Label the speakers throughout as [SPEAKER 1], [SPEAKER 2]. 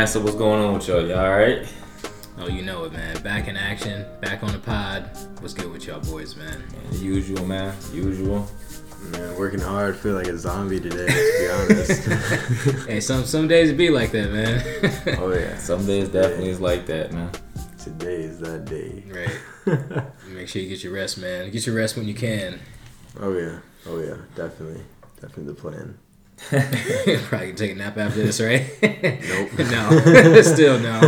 [SPEAKER 1] man. So what's going on with y'all? Y'all all right?
[SPEAKER 2] Oh, you know it, man. Back in action, back on the pod. What's good with y'all boys, man?
[SPEAKER 1] The usual, man. Usual.
[SPEAKER 3] Man, working hard. Feel like a zombie today. To be honest.
[SPEAKER 2] hey, some some days it be like that, man.
[SPEAKER 3] oh yeah.
[SPEAKER 1] Some days definitely is like that, man.
[SPEAKER 3] Today is that day.
[SPEAKER 2] right. Make sure you get your rest, man. Get your rest when you can.
[SPEAKER 3] Oh yeah. Oh yeah. Definitely. Definitely the plan.
[SPEAKER 2] Probably can take a nap after this, right?
[SPEAKER 3] Nope.
[SPEAKER 2] no. Still no.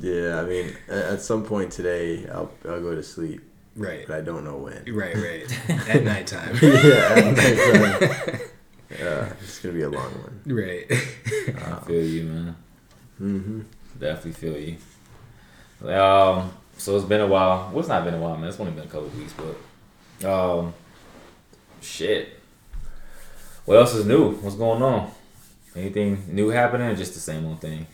[SPEAKER 3] Yeah. I mean, at some point today, I'll I'll go to sleep,
[SPEAKER 2] Right.
[SPEAKER 3] but I don't know when.
[SPEAKER 2] Right, right. At nighttime.
[SPEAKER 3] yeah. At nighttime. Yeah. It's gonna be a long one.
[SPEAKER 2] Right.
[SPEAKER 1] I feel you, man.
[SPEAKER 3] Mm-hmm.
[SPEAKER 1] Definitely feel you. Um, so it's been a while. Well, it's not been a while, man. It's only been a couple of weeks, but um, shit. What else is new? What's going on? Anything new happening? Or just the same old thing?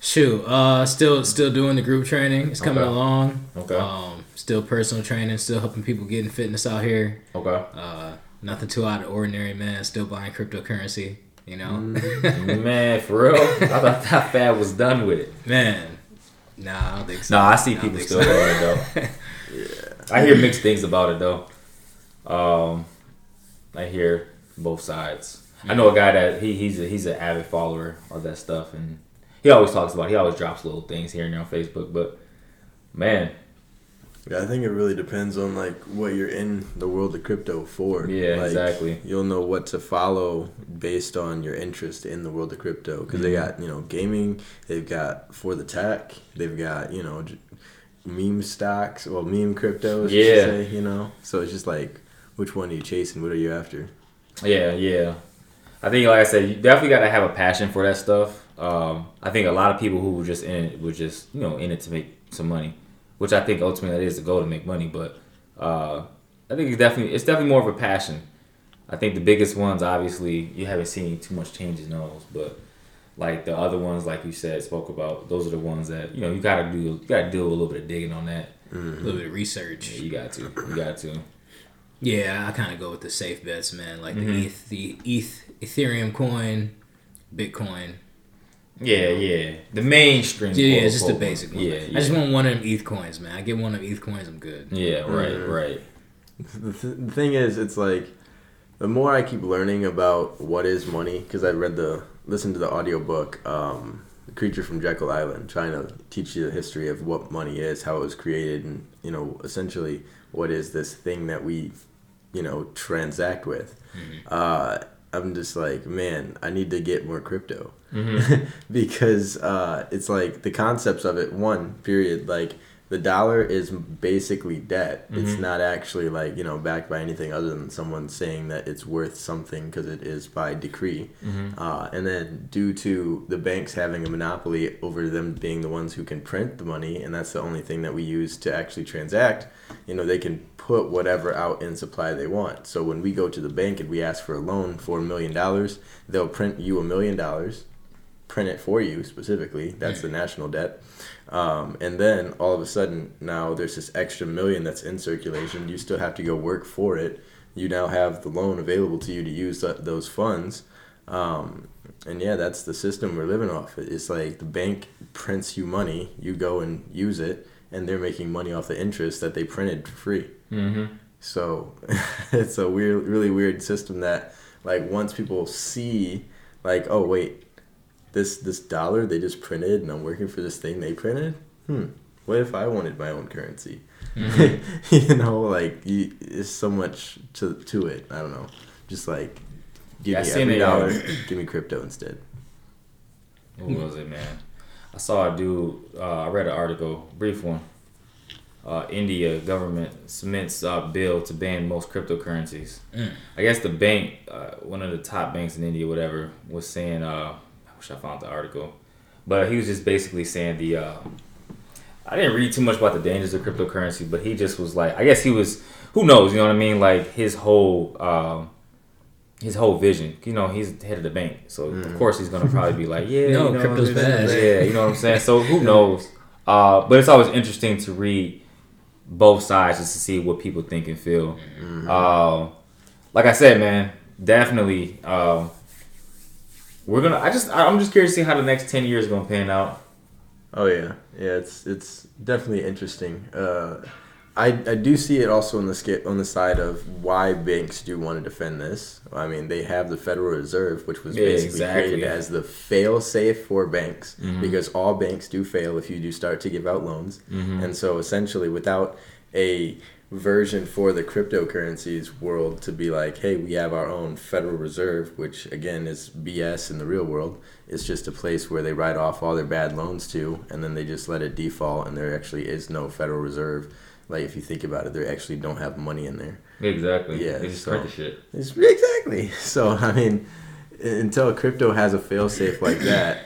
[SPEAKER 2] Shoot, uh, still still doing the group training. It's coming
[SPEAKER 1] Okay.
[SPEAKER 2] along.
[SPEAKER 1] Okay.
[SPEAKER 2] Um, still personal training. Still helping people get in fitness out here.
[SPEAKER 1] Okay.
[SPEAKER 2] Uh, nothing too out of ordinary, man. Still buying cryptocurrency. You know,
[SPEAKER 1] man, for real? I thought that fad was done with it.
[SPEAKER 2] man. Nah, I don't think so.
[SPEAKER 1] No, I see people still
[SPEAKER 2] so.
[SPEAKER 1] doing it though. yeah. I hear mixed things about it though. Um, I hear both sides. I know a guy that he he's a, he's an avid follower of that stuff, and he always talks about. He always drops little things here and there on Facebook. But man,
[SPEAKER 3] Yeah, I think it really depends on like what you're in the world of crypto for.
[SPEAKER 1] Yeah,
[SPEAKER 3] Like,
[SPEAKER 1] exactly.
[SPEAKER 3] You'll know what to follow based on your interest in the world of crypto because they
[SPEAKER 1] Mm-hmm.
[SPEAKER 3] got you know gaming, they've got for the tech, they've got you know j- meme stocks, well meme cryptos.
[SPEAKER 1] Yeah.
[SPEAKER 3] say, you know. So it's just like which one are you chasing? What are you after?
[SPEAKER 1] Yeah, yeah. I think, like I said, you definitely got to have a passion for that stuff. Um, I think a lot of people who were just in it were just you know in it to make some money, which I think ultimately that is the goal to make money. But uh, I think it's definitely it's definitely more of a passion. I think the biggest ones, obviously, you haven't seen too much changes in those, but like the other ones, like you said, spoke about, those are the ones that you know you gotta do. You gotta do a little bit of digging on that.
[SPEAKER 2] A little bit of research.
[SPEAKER 1] Yeah, you got to. You got to.
[SPEAKER 2] Yeah, I kind of go with the safe bets, man. Like
[SPEAKER 1] Mm-hmm.
[SPEAKER 2] the ETH, the ETH, Ethereum coin, Bitcoin.
[SPEAKER 1] Yeah, yeah. The mainstream.
[SPEAKER 2] Yeah, yeah, it's just the basic one.
[SPEAKER 1] Yeah,
[SPEAKER 2] I just want one of them ETH coins, man. I get one of them ETH coins, I'm good.
[SPEAKER 1] Yeah, right,
[SPEAKER 3] Mhm.
[SPEAKER 1] right.
[SPEAKER 3] The, th- the thing is, it's like the more I keep learning about what is money, because I read the listened to the audiobook, um, "The Creature from Jekyll Island," trying to teach you the history of what money is, how it was created, and you know, essentially, what is this thing that we, you know, transact with. Uh, I'm just like, man, I need to get more crypto because uh, it's like the concepts of it. One period, like the dollar is basically debt. It's not actually like you know backed by anything other than someone saying that it's worth something because it is by decree. Uh, and then due to the banks having a monopoly over them being the ones who can print the money, and that's the only thing that we use to actually transact. You know, they can put whatever out in supply they want. So when we go to the bank and we ask for a loan for a million dollars, they'll print you a million dollars print it for you specifically. That's the national debt. Um, and then all of a sudden, now there's this extra million that's in circulation. You still have to go work for it. You now have the loan available to you to use th- those funds. Um, and yeah, that's the system we're living off. It's like the bank prints you money, you go and use it, and they're making money off the interest that they printed for free.
[SPEAKER 1] Mm-hmm.
[SPEAKER 3] So it's a weird, really weird system that, like, once people see, like, oh wait, this this dollar they just printed, and I'm working for this thing they printed. Hmm. What if I wanted my own currency? you know, like, you, there's so much to to it. I don't know. Just like, give
[SPEAKER 1] Yeah,
[SPEAKER 3] me
[SPEAKER 1] seen
[SPEAKER 3] every
[SPEAKER 1] it, uh,
[SPEAKER 3] dollar, give me crypto instead.
[SPEAKER 1] What was it, man? I saw a dude. Uh, I read an article, brief one. Uh, India government cements uh, bill to ban most cryptocurrencies.
[SPEAKER 2] Mm.
[SPEAKER 1] I guess the bank, uh, one of the top banks in India, whatever, was saying. Uh, I wish I found the article, but he was just basically saying the. Uh, I didn't read too much about the dangers of cryptocurrency, but he just was like, I guess he was. Who knows? You know what I mean? Like his whole. Um, his whole vision, you know, he's head of the bank, so of course he's gonna probably be like, "Yeah,
[SPEAKER 2] No,
[SPEAKER 1] you know,
[SPEAKER 2] crypto's bad.
[SPEAKER 1] Yeah, you know what I'm saying. So who knows? Uh, but it's always interesting to read both sides just to see what people think and feel. Um, like I said, man, definitely. Um, we're gonna. I just I'm just curious to see how the next ten years gonna pan out.
[SPEAKER 3] Oh yeah, yeah. It's it's definitely interesting. Uh, I I do see it also on the sca- on the side of why banks do want to defend this. I mean, they have the Federal Reserve, which was
[SPEAKER 1] Yeah,
[SPEAKER 3] basically
[SPEAKER 1] exactly.
[SPEAKER 3] created as the fail safe for banks
[SPEAKER 1] Mhm.
[SPEAKER 3] because all banks do fail if you do start to give out loans.
[SPEAKER 1] Mhm.
[SPEAKER 3] And so essentially, without a version for the cryptocurrencies world to be like, hey, we have our own Federal Reserve, which again is BS in the real world. It's just a place where they write off all their bad loans to, and then they just let it default, and there actually is no Federal Reserve. Like if you think about it, they actually don't have money in there.
[SPEAKER 1] Exactly.
[SPEAKER 3] Yeah,
[SPEAKER 1] They just
[SPEAKER 3] so-
[SPEAKER 1] the shit.
[SPEAKER 3] It's, exactly. So I mean, until crypto has a failsafe like that,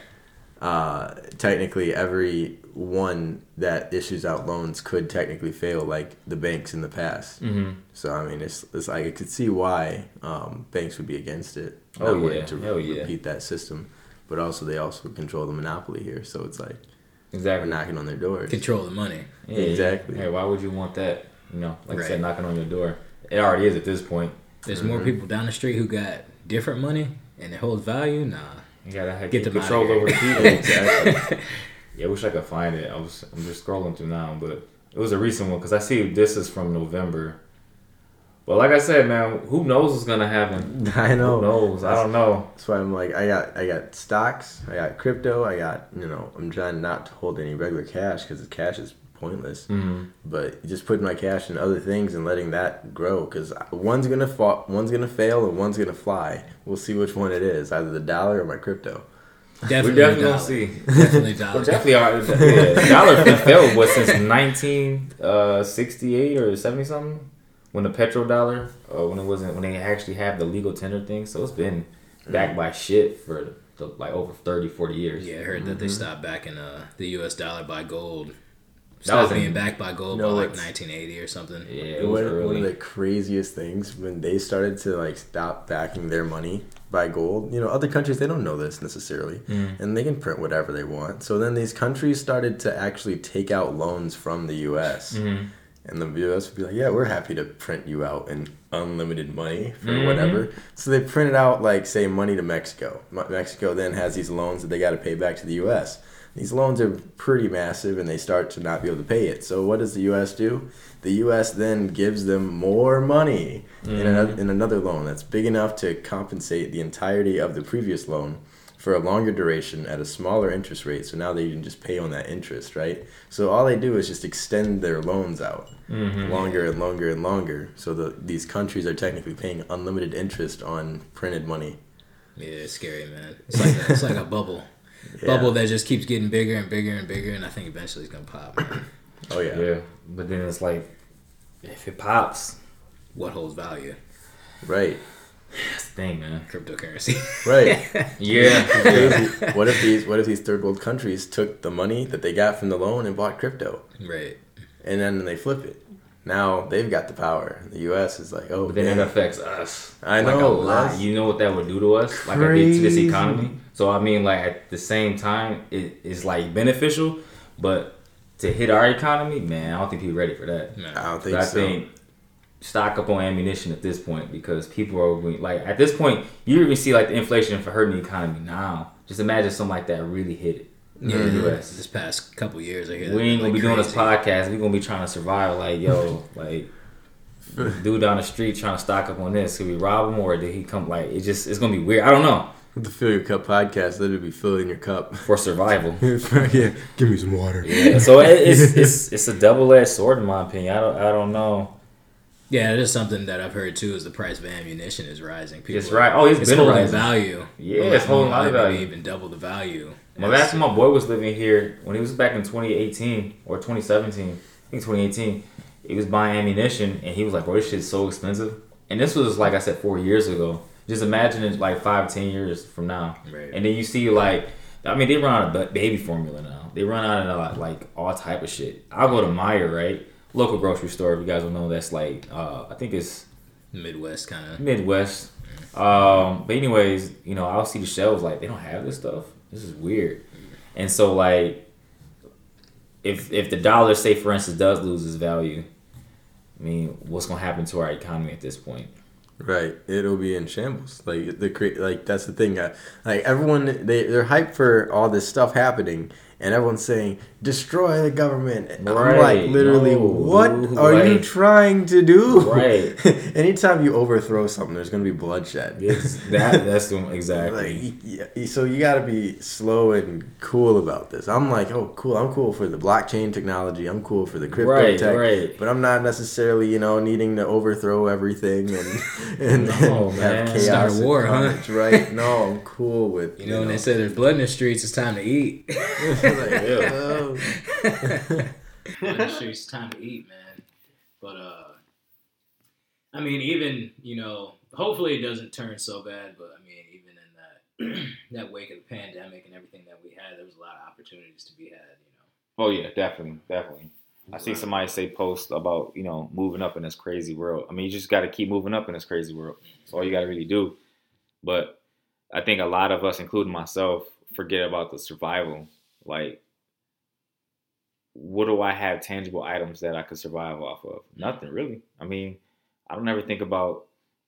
[SPEAKER 3] uh, technically every one that issues out loans could technically fail, like the banks in the past.
[SPEAKER 1] Mm-hmm.
[SPEAKER 3] So I mean, it's, it's like I could see why um, banks would be against it.
[SPEAKER 1] Oh,
[SPEAKER 3] not wanting
[SPEAKER 1] yeah.
[SPEAKER 3] to
[SPEAKER 1] Hell yeah.
[SPEAKER 3] repeat that system, but also they also control the monopoly here. So it's like
[SPEAKER 1] Exactly.
[SPEAKER 3] knocking on their doors.
[SPEAKER 2] Control the money.
[SPEAKER 1] Yeah,
[SPEAKER 3] Exactly.
[SPEAKER 1] Hey, why would you want that? You know, like I said, knocking on your door. It already is at this point.
[SPEAKER 2] There's more
[SPEAKER 3] Mhm.
[SPEAKER 2] people down the street who got different money and it holds value. Nah.
[SPEAKER 1] You gotta have
[SPEAKER 2] Get
[SPEAKER 1] get
[SPEAKER 2] them
[SPEAKER 1] control over the people. exactly. Yeah, I wish I could find it. I was I'm just scrolling through now, but it was a recent one because I see this is from November. But like I said, man, who knows what's gonna happen?
[SPEAKER 3] I know.
[SPEAKER 1] Who knows? I don't know.
[SPEAKER 3] That's why I'm like, I got, I got stocks, I got crypto, I got, you know, I'm trying not to hold any regular cash because the cash is pointless.
[SPEAKER 1] Mm-hmm.
[SPEAKER 3] But just putting my cash in other things and letting that grow because one's gonna fall, one's gonna fail, and one's gonna fly. We'll see which one it is, either the dollar or my crypto.
[SPEAKER 2] Definitely
[SPEAKER 1] We're definitely
[SPEAKER 2] dollar.
[SPEAKER 1] gonna see.
[SPEAKER 2] Definitely
[SPEAKER 1] We
[SPEAKER 2] dollar.
[SPEAKER 1] definitely are. Yeah, the dollar been failed what since 1968 or 70 something when the petrodollar uh, when it wasn't when they actually have the legal tender thing. So it's been backed by shit for the, like over 30, 40 years.
[SPEAKER 2] Yeah, I heard that they stopped backing uh, the U.S. dollar by gold.
[SPEAKER 1] That
[SPEAKER 2] Stopped
[SPEAKER 1] was
[SPEAKER 2] being backed by gold
[SPEAKER 3] No,
[SPEAKER 2] by like 1980 or something.
[SPEAKER 1] Yeah, it was
[SPEAKER 3] One, one of the craziest things when they started to like stop backing their money by gold. You know, other countries they don't know this necessarily,
[SPEAKER 1] Mm.
[SPEAKER 3] and they can print whatever they want. So then these countries started to actually take out loans from the U.S.
[SPEAKER 1] Mhm.
[SPEAKER 3] And the U.S. would be like, "Yeah, we're happy to print you out in unlimited money for
[SPEAKER 1] Mhm.
[SPEAKER 3] whatever." So they printed out like say money to Mexico. Mexico then has these loans that they got to pay back to the U.S. These loans are pretty massive, and they start to not be able to pay it. So what does the U.S. do? The U.S. then gives them more money in,
[SPEAKER 1] Mhm.
[SPEAKER 3] another, in another loan that's big enough to compensate the entirety of the previous loan for a longer duration at a smaller interest rate. So now they can just pay on that interest, right? So all they do is just extend their loans out
[SPEAKER 1] Mhm.
[SPEAKER 3] longer and longer and longer. So the, these countries are technically paying unlimited interest on printed money.
[SPEAKER 2] Yeah, it's scary, man. It's like a, it's like a bubble,
[SPEAKER 3] Yeah.
[SPEAKER 2] bubble that just keeps getting bigger and bigger and bigger, and I think eventually it's gonna pop. Man.
[SPEAKER 3] Oh yeah.
[SPEAKER 1] Yeah, but then it's like if it pops,
[SPEAKER 2] What holds value?
[SPEAKER 3] Right.
[SPEAKER 1] that's the thing, man.
[SPEAKER 2] Cryptocurrency.
[SPEAKER 3] Right.
[SPEAKER 1] Yeah.
[SPEAKER 3] Crazy. what if these what if these third world countries took the money that they got from the loan and bought crypto,
[SPEAKER 2] right.
[SPEAKER 3] and then they flip it? Now they've got the power. The U.S. is like, oh,
[SPEAKER 1] But then it affects us.
[SPEAKER 3] I
[SPEAKER 1] like
[SPEAKER 3] know,
[SPEAKER 1] a lot. You know what that would do to us? Like it did to this economy. So I mean, like at the same time, it is like beneficial, but to hit our economy, man, I don't think people ready for that.
[SPEAKER 2] Man.
[SPEAKER 3] I don't think
[SPEAKER 1] But I
[SPEAKER 3] so.
[SPEAKER 1] think stock up on ammunition at this point because people are going- like at this point you even see like the inflation for hurting the economy now. Just imagine something like that really hit it.
[SPEAKER 2] Yeah,
[SPEAKER 1] in the
[SPEAKER 2] mm-hmm.
[SPEAKER 1] this
[SPEAKER 2] past couple years, I hear
[SPEAKER 1] We ain't gonna
[SPEAKER 2] like
[SPEAKER 1] be doing this podcast. We gonna be trying to survive. Like yo, like dude down the street trying to stock up on this. Could we rob him or did he come? Like it just it's gonna be weird. I don't know
[SPEAKER 3] the Fill Your Cup podcast, literally be filling your cup.
[SPEAKER 1] for survival.
[SPEAKER 3] yeah, give me some water.
[SPEAKER 1] Yeah, so it, it's it's it's a double edged sword in my opinion. I don't I don't know.
[SPEAKER 2] Yeah, it is something that I've heard too. Is the price of ammunition is rising? People
[SPEAKER 1] It's right. Oh, it's
[SPEAKER 2] it's
[SPEAKER 1] been
[SPEAKER 2] holding
[SPEAKER 1] rising.
[SPEAKER 2] value.
[SPEAKER 1] Yeah,
[SPEAKER 2] A lot
[SPEAKER 1] it's holding
[SPEAKER 2] more
[SPEAKER 1] a lot of
[SPEAKER 2] maybe
[SPEAKER 1] value.
[SPEAKER 2] Even double the value.
[SPEAKER 1] My
[SPEAKER 2] It's-
[SPEAKER 1] last time my boy was living here when he was back in 2018 or 2017, I think 2018. He was buying ammunition and he was like, "Bro, this shit's so expensive." And this was like I said four years ago. Just imagine it like five, ten years from now.
[SPEAKER 2] Right.
[SPEAKER 1] And then you see like, I mean, they run out of baby formula now. They run out of uh, like all type of shit. I'll go to Meijer, right? Local grocery store. If you guys don't know, that's like uh, I think it's
[SPEAKER 2] Midwest kind of.
[SPEAKER 1] Midwest. Um, but anyways, you know, I'll see the shelves like they don't have this stuff. This is weird. And so like, if if the dollar, say for instance, does lose its value, I mean, what's gonna happen to our economy at this point?
[SPEAKER 3] Right, it'll be in shambles. Like the like that's the thing. Like everyone, they they're hyped for all this stuff happening, and everyone's saying destroy the government. I'm
[SPEAKER 1] Right,
[SPEAKER 3] like, literally,
[SPEAKER 1] no,
[SPEAKER 3] what are you trying to do?
[SPEAKER 1] Right.
[SPEAKER 3] Anytime you overthrow something, there's gonna be bloodshed.
[SPEAKER 1] It's that that's the exactly.
[SPEAKER 3] y- so you got to be slow and cool about this. I'm like, oh, cool. I'm cool for the blockchain technology. I'm cool for the crypto
[SPEAKER 1] Right,
[SPEAKER 3] tech.
[SPEAKER 1] right.
[SPEAKER 3] But I'm not necessarily, you know, needing to overthrow everything and and,
[SPEAKER 1] No,
[SPEAKER 3] and
[SPEAKER 1] man.
[SPEAKER 3] have chaos.
[SPEAKER 2] Start a war, huh?
[SPEAKER 3] Right? No, I'm cool with.
[SPEAKER 2] You know, when they say there's blood in the streets, it's time to eat.
[SPEAKER 3] Like, oh.
[SPEAKER 2] blood in the it's time to eat, man. But uh, I mean, even you know, hopefully it doesn't turn so bad. But I mean, even in that that wake of the pandemic and everything that we had, there was a lot of opportunities to be had. You know.
[SPEAKER 1] Oh yeah, definitely, definitely. I see somebody say post about you know moving up in this crazy world. I mean, you just got to keep moving up in this crazy world. That's all you got to really do. But I think a lot of us, including myself, forget about the survival. Like, what do I have tangible items that I could survive off of? Nothing really. I mean, I don't ever think about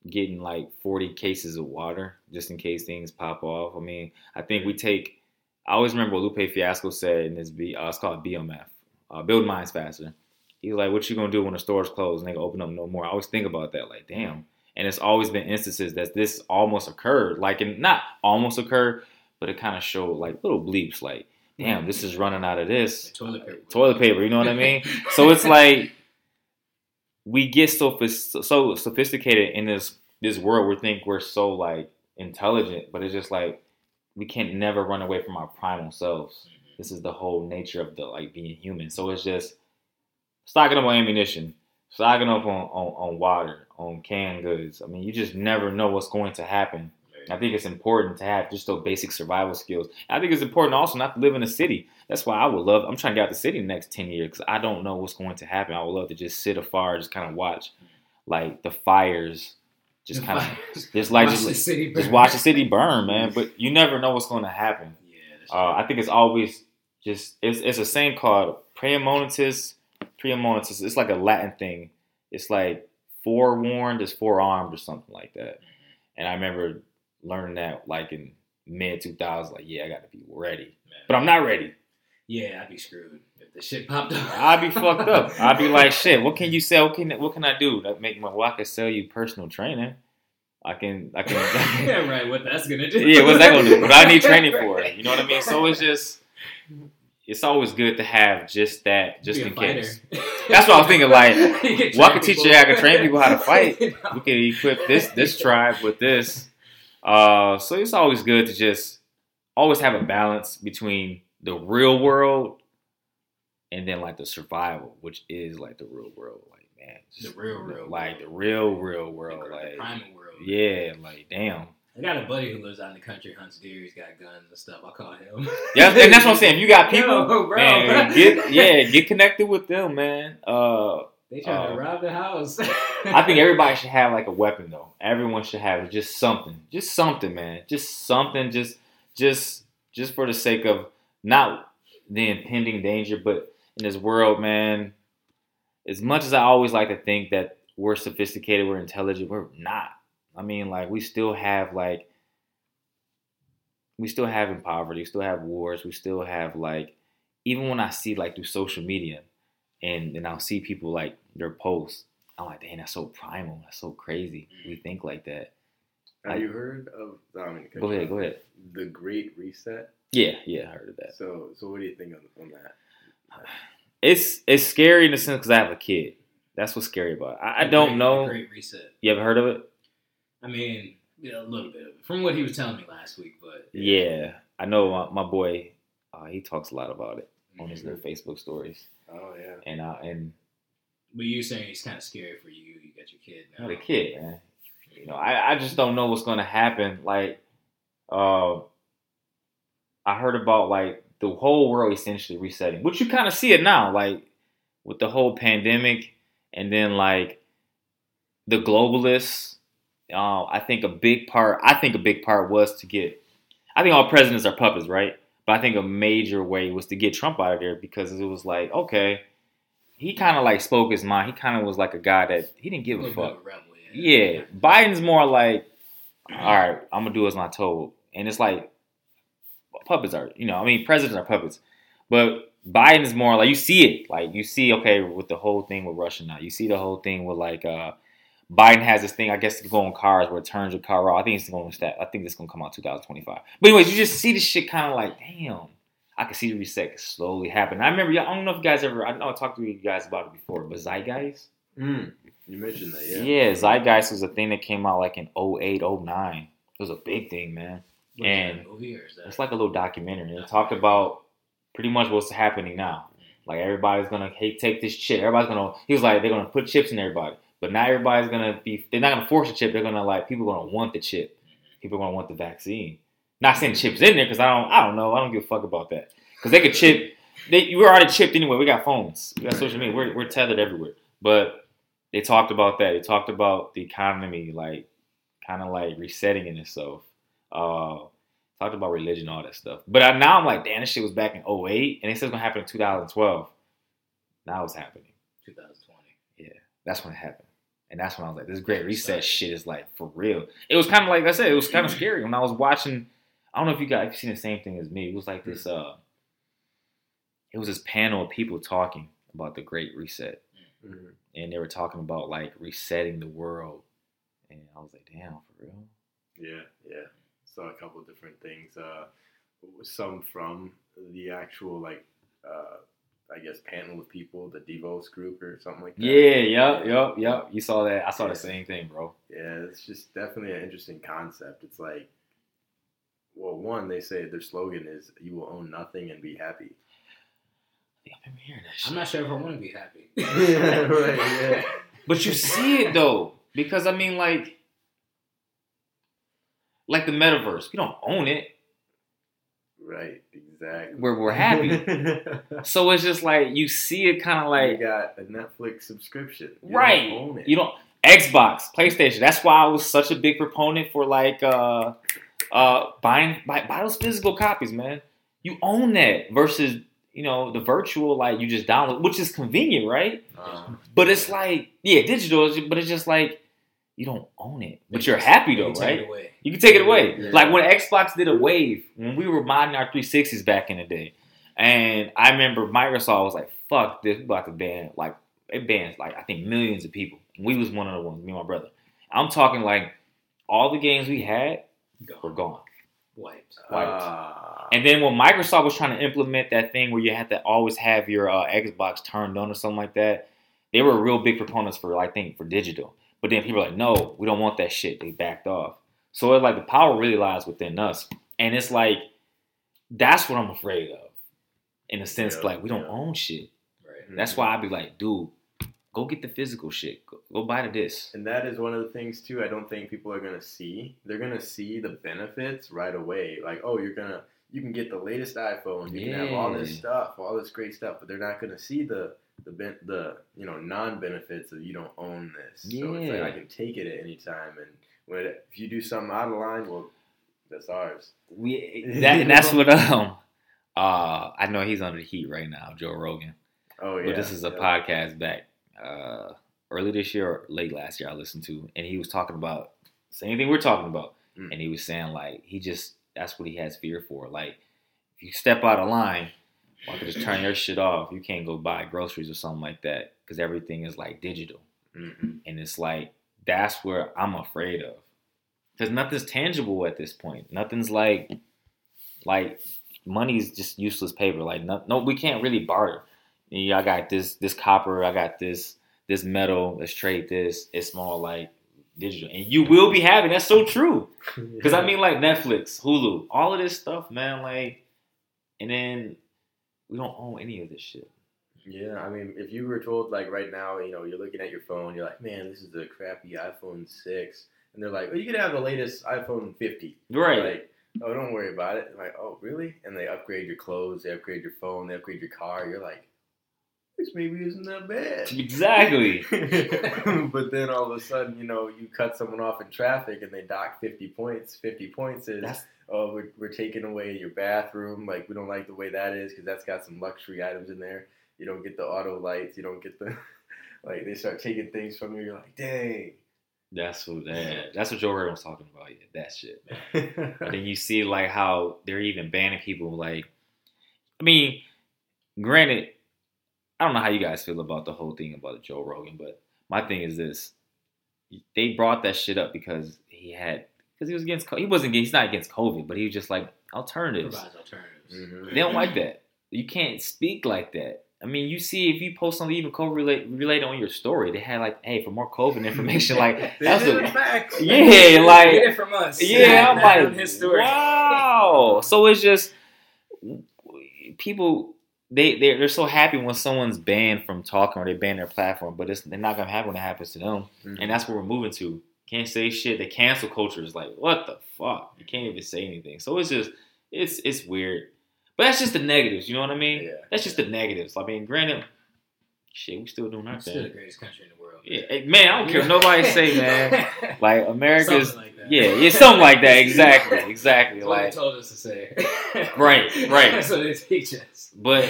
[SPEAKER 1] getting like 40 cases of water just in case things pop off. I mean, I think we take. I always remember what Lupe Fiasco said in this. B, uh, it's called BMF, uh, Build Minds Faster. He's like, "What you gonna do when the store's close and they open up no more?" I always think about that. Like, damn. And it's always been instances that this almost occurred. Like, and not almost occurred, but it kind of showed like little bleeps. Like, damn, this is running out of this
[SPEAKER 2] Toilet paper.
[SPEAKER 1] toilet paper. You know what I mean? so it's like we get so so sophisticated in this this world. We think we're so like intelligent, but it's just like we can't never run away from our primal selves. Mm-hmm. This is the whole nature of the like being human. So it's just stocking up on ammunition, stocking up on, on, on water, on canned goods. I mean, you just never know what's going to happen. I think it's important to have just those basic survival skills. I think it's important also not to live in a city. That's why I would love. I'm trying to get out the city in the next ten years because I don't know what's going to happen. I would love to just sit afar, just kind of watch, like the fires, just kind of just like
[SPEAKER 2] Watch
[SPEAKER 1] just,
[SPEAKER 2] the city
[SPEAKER 1] just
[SPEAKER 2] burn.
[SPEAKER 1] watch the city burn, man. But you never know what's going to happen.
[SPEAKER 2] Yeah,
[SPEAKER 1] Uh, I think it's always just it's it's a saying called praemonitus. Praemonitus. It's like a Latin thing. It's like forewarned is forearmed or something like that. And I remember learning that like in mid 2000s. Like, yeah, I got to be ready,
[SPEAKER 2] Man.
[SPEAKER 1] but I'm not ready.
[SPEAKER 2] Yeah, I'd be screwed if the shit popped up.
[SPEAKER 1] I'd be fucked up. I'd be like, shit. What can you sell? What can what can I do that make my? Well, I can sell you personal training. I can I can.
[SPEAKER 2] yeah, right. What that's gonna do?
[SPEAKER 1] yeah, what's that gonna do? But I need training for it. You know what I mean? So it's just, it's always good to have just that, just in case. That's what I was thinking. Like, well, I can teach you. I can train people how to fight. We can equip this this tribe with this. Uh, so it's always good to just always have a balance between the real world and then like the survival, which is like the real world. Like, man,
[SPEAKER 2] The real, real
[SPEAKER 1] like
[SPEAKER 2] world.
[SPEAKER 1] the real, real world.
[SPEAKER 2] gr- the
[SPEAKER 1] Like,
[SPEAKER 2] primal world.
[SPEAKER 1] yeah, like damn.
[SPEAKER 2] I got a buddy who lives out in the country, hunts deer. He's got guns and stuff. I call him.
[SPEAKER 1] Yeah, and that's what I'm saying. You got people,
[SPEAKER 2] Yo, bro.
[SPEAKER 1] man, get yeah, get connected with them, man. Uh,
[SPEAKER 2] They trying
[SPEAKER 1] Uh,
[SPEAKER 2] to rob the house.
[SPEAKER 1] I think everybody should have like a weapon though. Everyone should have just something, just something, man, just something, just, just, just for the sake of not the impending danger, but in this world, man. As much as I always like to think that we're sophisticated, we're intelligent, we're not. I mean, like we still have like we still have in poverty, we still have wars, we still have like even when I see like through social media and and I'll see people like their posts, I'm like, dang, that's so primal, that's so crazy. We think like that.
[SPEAKER 3] Have you heard of? I mean,
[SPEAKER 1] Go ahead, go ahead.
[SPEAKER 3] The Great Reset.
[SPEAKER 1] Yeah, yeah, I heard of that.
[SPEAKER 3] So, so what do you think on, on that?
[SPEAKER 1] It's it's scary in the sense because I have a kid. That's what's scary about it. I, I don't
[SPEAKER 2] Great-
[SPEAKER 1] know.
[SPEAKER 2] Great reset.
[SPEAKER 1] You ever heard of it?
[SPEAKER 2] I mean, yeah, a little bit of it. from what he was telling me last week, but
[SPEAKER 1] Yeah, I know my, my boy. Uh, he talks a lot about it on his
[SPEAKER 2] Mhm.
[SPEAKER 1] little Facebook stories,
[SPEAKER 3] Oh yeah.
[SPEAKER 1] and I and
[SPEAKER 2] But you're saying it's kind of scary for you. You got your kid now.
[SPEAKER 1] a kid, man. You know, I, I just don't know what's gonna happen. Like, uh, I heard about like the whole world essentially resetting, which you kind of see it now, like with the whole pandemic, and then like the globalists. Uh, I think a big part. I think a big part was to get. I think all presidents are puppets, right? But I think a major way was to get Trump out of there because it was like, okay, he kind of like spoke his mind. He kind of was like a guy that he didn't give a
[SPEAKER 2] bit
[SPEAKER 1] fuck.
[SPEAKER 2] a rebel,
[SPEAKER 1] Yeah, Biden's more like, all right, I'm gonna do as I'm told, and it's like puppets are, you know, I mean, presidents are puppets, but Biden is more like you see it, like you see, okay, with the whole thing with Russia now, you see the whole thing with like uh Biden has this thing, I guess, to go on cars where it turns your car off. I think it's going to stat. I think it's going to come out 2025. But anyways, you just see this shit kind of like, damn. I can see the reset slowly happen. I remember, I don't know if you guys ever, I know I talked to you guys about it before, but Zeitgeist.
[SPEAKER 3] Mm, you mentioned that, yeah.
[SPEAKER 1] Yeah, Zeitgeist was a thing that came out like in 08, 09. It was a big thing, man.
[SPEAKER 2] Was
[SPEAKER 1] And
[SPEAKER 2] that movie or is that?
[SPEAKER 1] It's like a little documentary. It talked about pretty much what's happening now. Like everybody's gonna hey, take this chip. Everybody's gonna. He was like they're gonna put chips in everybody, but not everybody's gonna be. They're not gonna force a chip. They're gonna like people are gonna want the chip. People are gonna want the vaccine. Not saying chips in there because I don't. I don't know. I don't give a fuck about that because they could chip. They we're already chipped anyway. We got phones. We got social media. We're we're tethered everywhere. But they talked about that. They talked about the economy, like kind of like resetting in itself. Uh, talked about religion, all that stuff. But I, now I'm like, damn, this shit was back in 08, and they said it's gonna happen in 2012. Now it's happening.
[SPEAKER 2] 2020.
[SPEAKER 1] Yeah, That's when it happened. And that's when I was like, this great reset shit is like for real. It was kind of like I said, it was kind of scary when I was watching. I don't know if you guys have seen the same thing as me. It was like this. uh It was this panel of people talking about the Great Reset,
[SPEAKER 3] Mhm.
[SPEAKER 1] and they were talking about like resetting the world. And I was like, damn, for real.
[SPEAKER 3] Yeah, yeah. Saw a couple of different things. Uh, some from the actual like, uh, I guess panel of people, the Davos group or something like that.
[SPEAKER 1] Yeah, yep, yep, yep. You saw that. I saw the same thing, bro.
[SPEAKER 3] Yeah, it's just definitely an interesting concept. It's like, well, one they say their slogan is "You will own nothing and be happy."
[SPEAKER 1] Yeah, I've been hearing that shit.
[SPEAKER 2] I'm not sure if I want to be happy.
[SPEAKER 3] yeah, right. Yeah.
[SPEAKER 1] But you see it though, because I mean, like, like the metaverse, we don't own it.
[SPEAKER 3] Right. Exactly.
[SPEAKER 1] We're we're happy. so it's just like you see it, kind of like you
[SPEAKER 3] got a Netflix subscription. You
[SPEAKER 1] right.
[SPEAKER 3] Don't own it.
[SPEAKER 1] You don't Xbox, PlayStation. That's why I was such a big proponent for like uh uh buying buy, buy those physical copies, man. You own that versus you know the virtual like you just download, which is convenient, right?
[SPEAKER 3] Uh,
[SPEAKER 1] But it's like yeah, digital, but it's just like you don't own it, but you're happy though,
[SPEAKER 2] You take
[SPEAKER 1] right?
[SPEAKER 2] it away.
[SPEAKER 1] You can take it away.
[SPEAKER 3] Yeah.
[SPEAKER 1] Like when Xbox did a wave, when we were modding our 360s back in the day. And I remember Microsoft was like, fuck this, we about to ban, like, it bans, like, I think millions of people. We was one of the ones, me and my brother. I'm talking like all the games we had were
[SPEAKER 2] Gone.
[SPEAKER 1] gone.
[SPEAKER 2] Wiped.
[SPEAKER 1] Wiped.
[SPEAKER 3] ah.
[SPEAKER 1] And then when Microsoft was trying to implement that thing where you had to always have your uh, Xbox turned on or something like that, they were real big proponents for, I think, for digital. But then people were like, no, we don't want that shit. They backed off. So it's like the power really lies within us. And it's like, that's what I'm afraid of. In a sense,
[SPEAKER 3] Yeah,
[SPEAKER 1] like, we don't
[SPEAKER 3] yeah.
[SPEAKER 1] own shit.
[SPEAKER 2] Right.
[SPEAKER 1] That's why I'd be like, dude, go get the physical shit. Go, go buy the disc.
[SPEAKER 3] And that is one of the things too. I don't think people are gonna see. They're gonna see the benefits right away. Like, oh, you're gonna you can get the latest iPhone. You can have all this stuff, all this great stuff. But they're not gonna see the the ben- the you know non benefits of you don't own this. Yeah. So it's like
[SPEAKER 1] Yeah.
[SPEAKER 3] I can take it at any time. And when if you do something out of line, well, that's ours.
[SPEAKER 1] We that, and that's what um uh I know he's under the heat right now, Joe Rogan.
[SPEAKER 3] Oh yeah.
[SPEAKER 1] But this is a
[SPEAKER 3] yeah.
[SPEAKER 1] podcast back uh, early this year or late last year I listened to, and he was talking about same thing we're talking about,
[SPEAKER 3] Mm.
[SPEAKER 1] and he was saying like he just that's what he has fear for. Like if you step out of line, I could just turn your shit off. You can't go buy groceries or something like that because everything is like digital,
[SPEAKER 3] Mhm.
[SPEAKER 1] and it's like that's where I'm afraid of because nothing's tangible at this point. Nothing's like like money's just useless paper. Like no, no we can't really barter. Yeah, I got this this copper, I got this this metal, let's trade this. It's more like digital. And you will be having that's so true. Because I mean like Netflix, Hulu, all of this stuff, man, like and then we don't own any of this shit.
[SPEAKER 3] Yeah, I mean, if you were told like right now, you know, you're looking at your phone, you're like, man, this is a crappy iPhone six, and they're like, oh, you could have the latest iPhone 50.
[SPEAKER 1] Right.
[SPEAKER 3] Like, oh, don't worry about it. I'm like, oh, really? And they upgrade your clothes, they upgrade your phone, they upgrade your car. You're like, this maybe isn't that bad.
[SPEAKER 1] Exactly.
[SPEAKER 3] but then all of a sudden, you know, you cut someone off in traffic and they dock 50 points. 50 points is,
[SPEAKER 1] That's
[SPEAKER 3] oh, we're, we're taking away your bathroom. Like, we don't like the way that is because that's got some luxury items in there. You don't get the auto lights. You don't get the, like, they start taking things from you. You're like, dang.
[SPEAKER 1] That's what that, that's what Joe Rogan was talking about. Yeah, that shit. But then you see like how they're even banning people. Like, I mean, granted, I don't know how you guys feel about the whole thing about Joe Rogan, but my thing is this: they brought that shit up because he had because he was against he wasn't against, he's not against COVID, but he was just like alternatives.
[SPEAKER 2] Provides alternatives.
[SPEAKER 3] Mhm.
[SPEAKER 1] They don't like that. You can't speak like that. I mean, you see, if you post something even COVID relate, related on your story, they had like, hey, for more COVID information, like that's a,
[SPEAKER 3] it facts.
[SPEAKER 1] yeah, like
[SPEAKER 2] Get it from us.
[SPEAKER 1] yeah, I'm like,
[SPEAKER 2] on his story.
[SPEAKER 1] wow. So it's just people they they're, they're so happy when someone's banned from talking or they ban their platform, but it's they're not gonna happen when it happens to them,
[SPEAKER 3] Mhm.
[SPEAKER 1] and that's what we're moving to. Can't say shit. The cancel culture is like, what the fuck? You can't even say anything. So it's just it's it's weird, but that's just the negatives. You know what I mean?
[SPEAKER 3] Yeah.
[SPEAKER 1] That's just the negatives. I mean, granted, shit, we still doing our
[SPEAKER 2] thing. still the greatest country in the world.
[SPEAKER 1] Yeah, hey, man, I don't care nobody say, man. Like America's,
[SPEAKER 2] like
[SPEAKER 1] yeah, it's something like that. Exactly, exactly.
[SPEAKER 2] That's what they
[SPEAKER 1] Like,
[SPEAKER 2] told us to say.
[SPEAKER 1] Right, right.
[SPEAKER 2] That's what they teach us.
[SPEAKER 1] but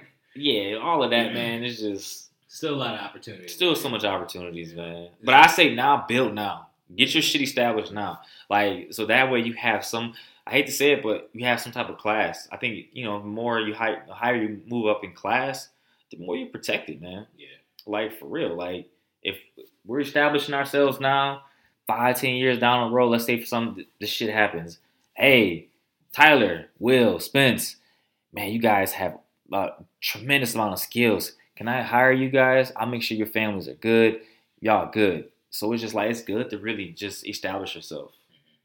[SPEAKER 1] yeah, all of that, man, is just
[SPEAKER 2] Still a lot of opportunities.
[SPEAKER 1] still so much opportunities, man. But I say now, build now. Get your shit established now. Like so that way you have some. I hate to say it, but you have some type of class. I think you know the more you high, the higher you move up in class, the more you're protected, man.
[SPEAKER 2] Yeah.
[SPEAKER 1] Like for real. Like if we're establishing ourselves now, five, ten years down the road, let's say for some this shit happens. Hey, Tyler, Will, Spence, man, you guys have a tremendous amount of skills. Can I hire you guys? I'll make sure your families are good. Y'all good. So it's just like it's good to really just establish yourself,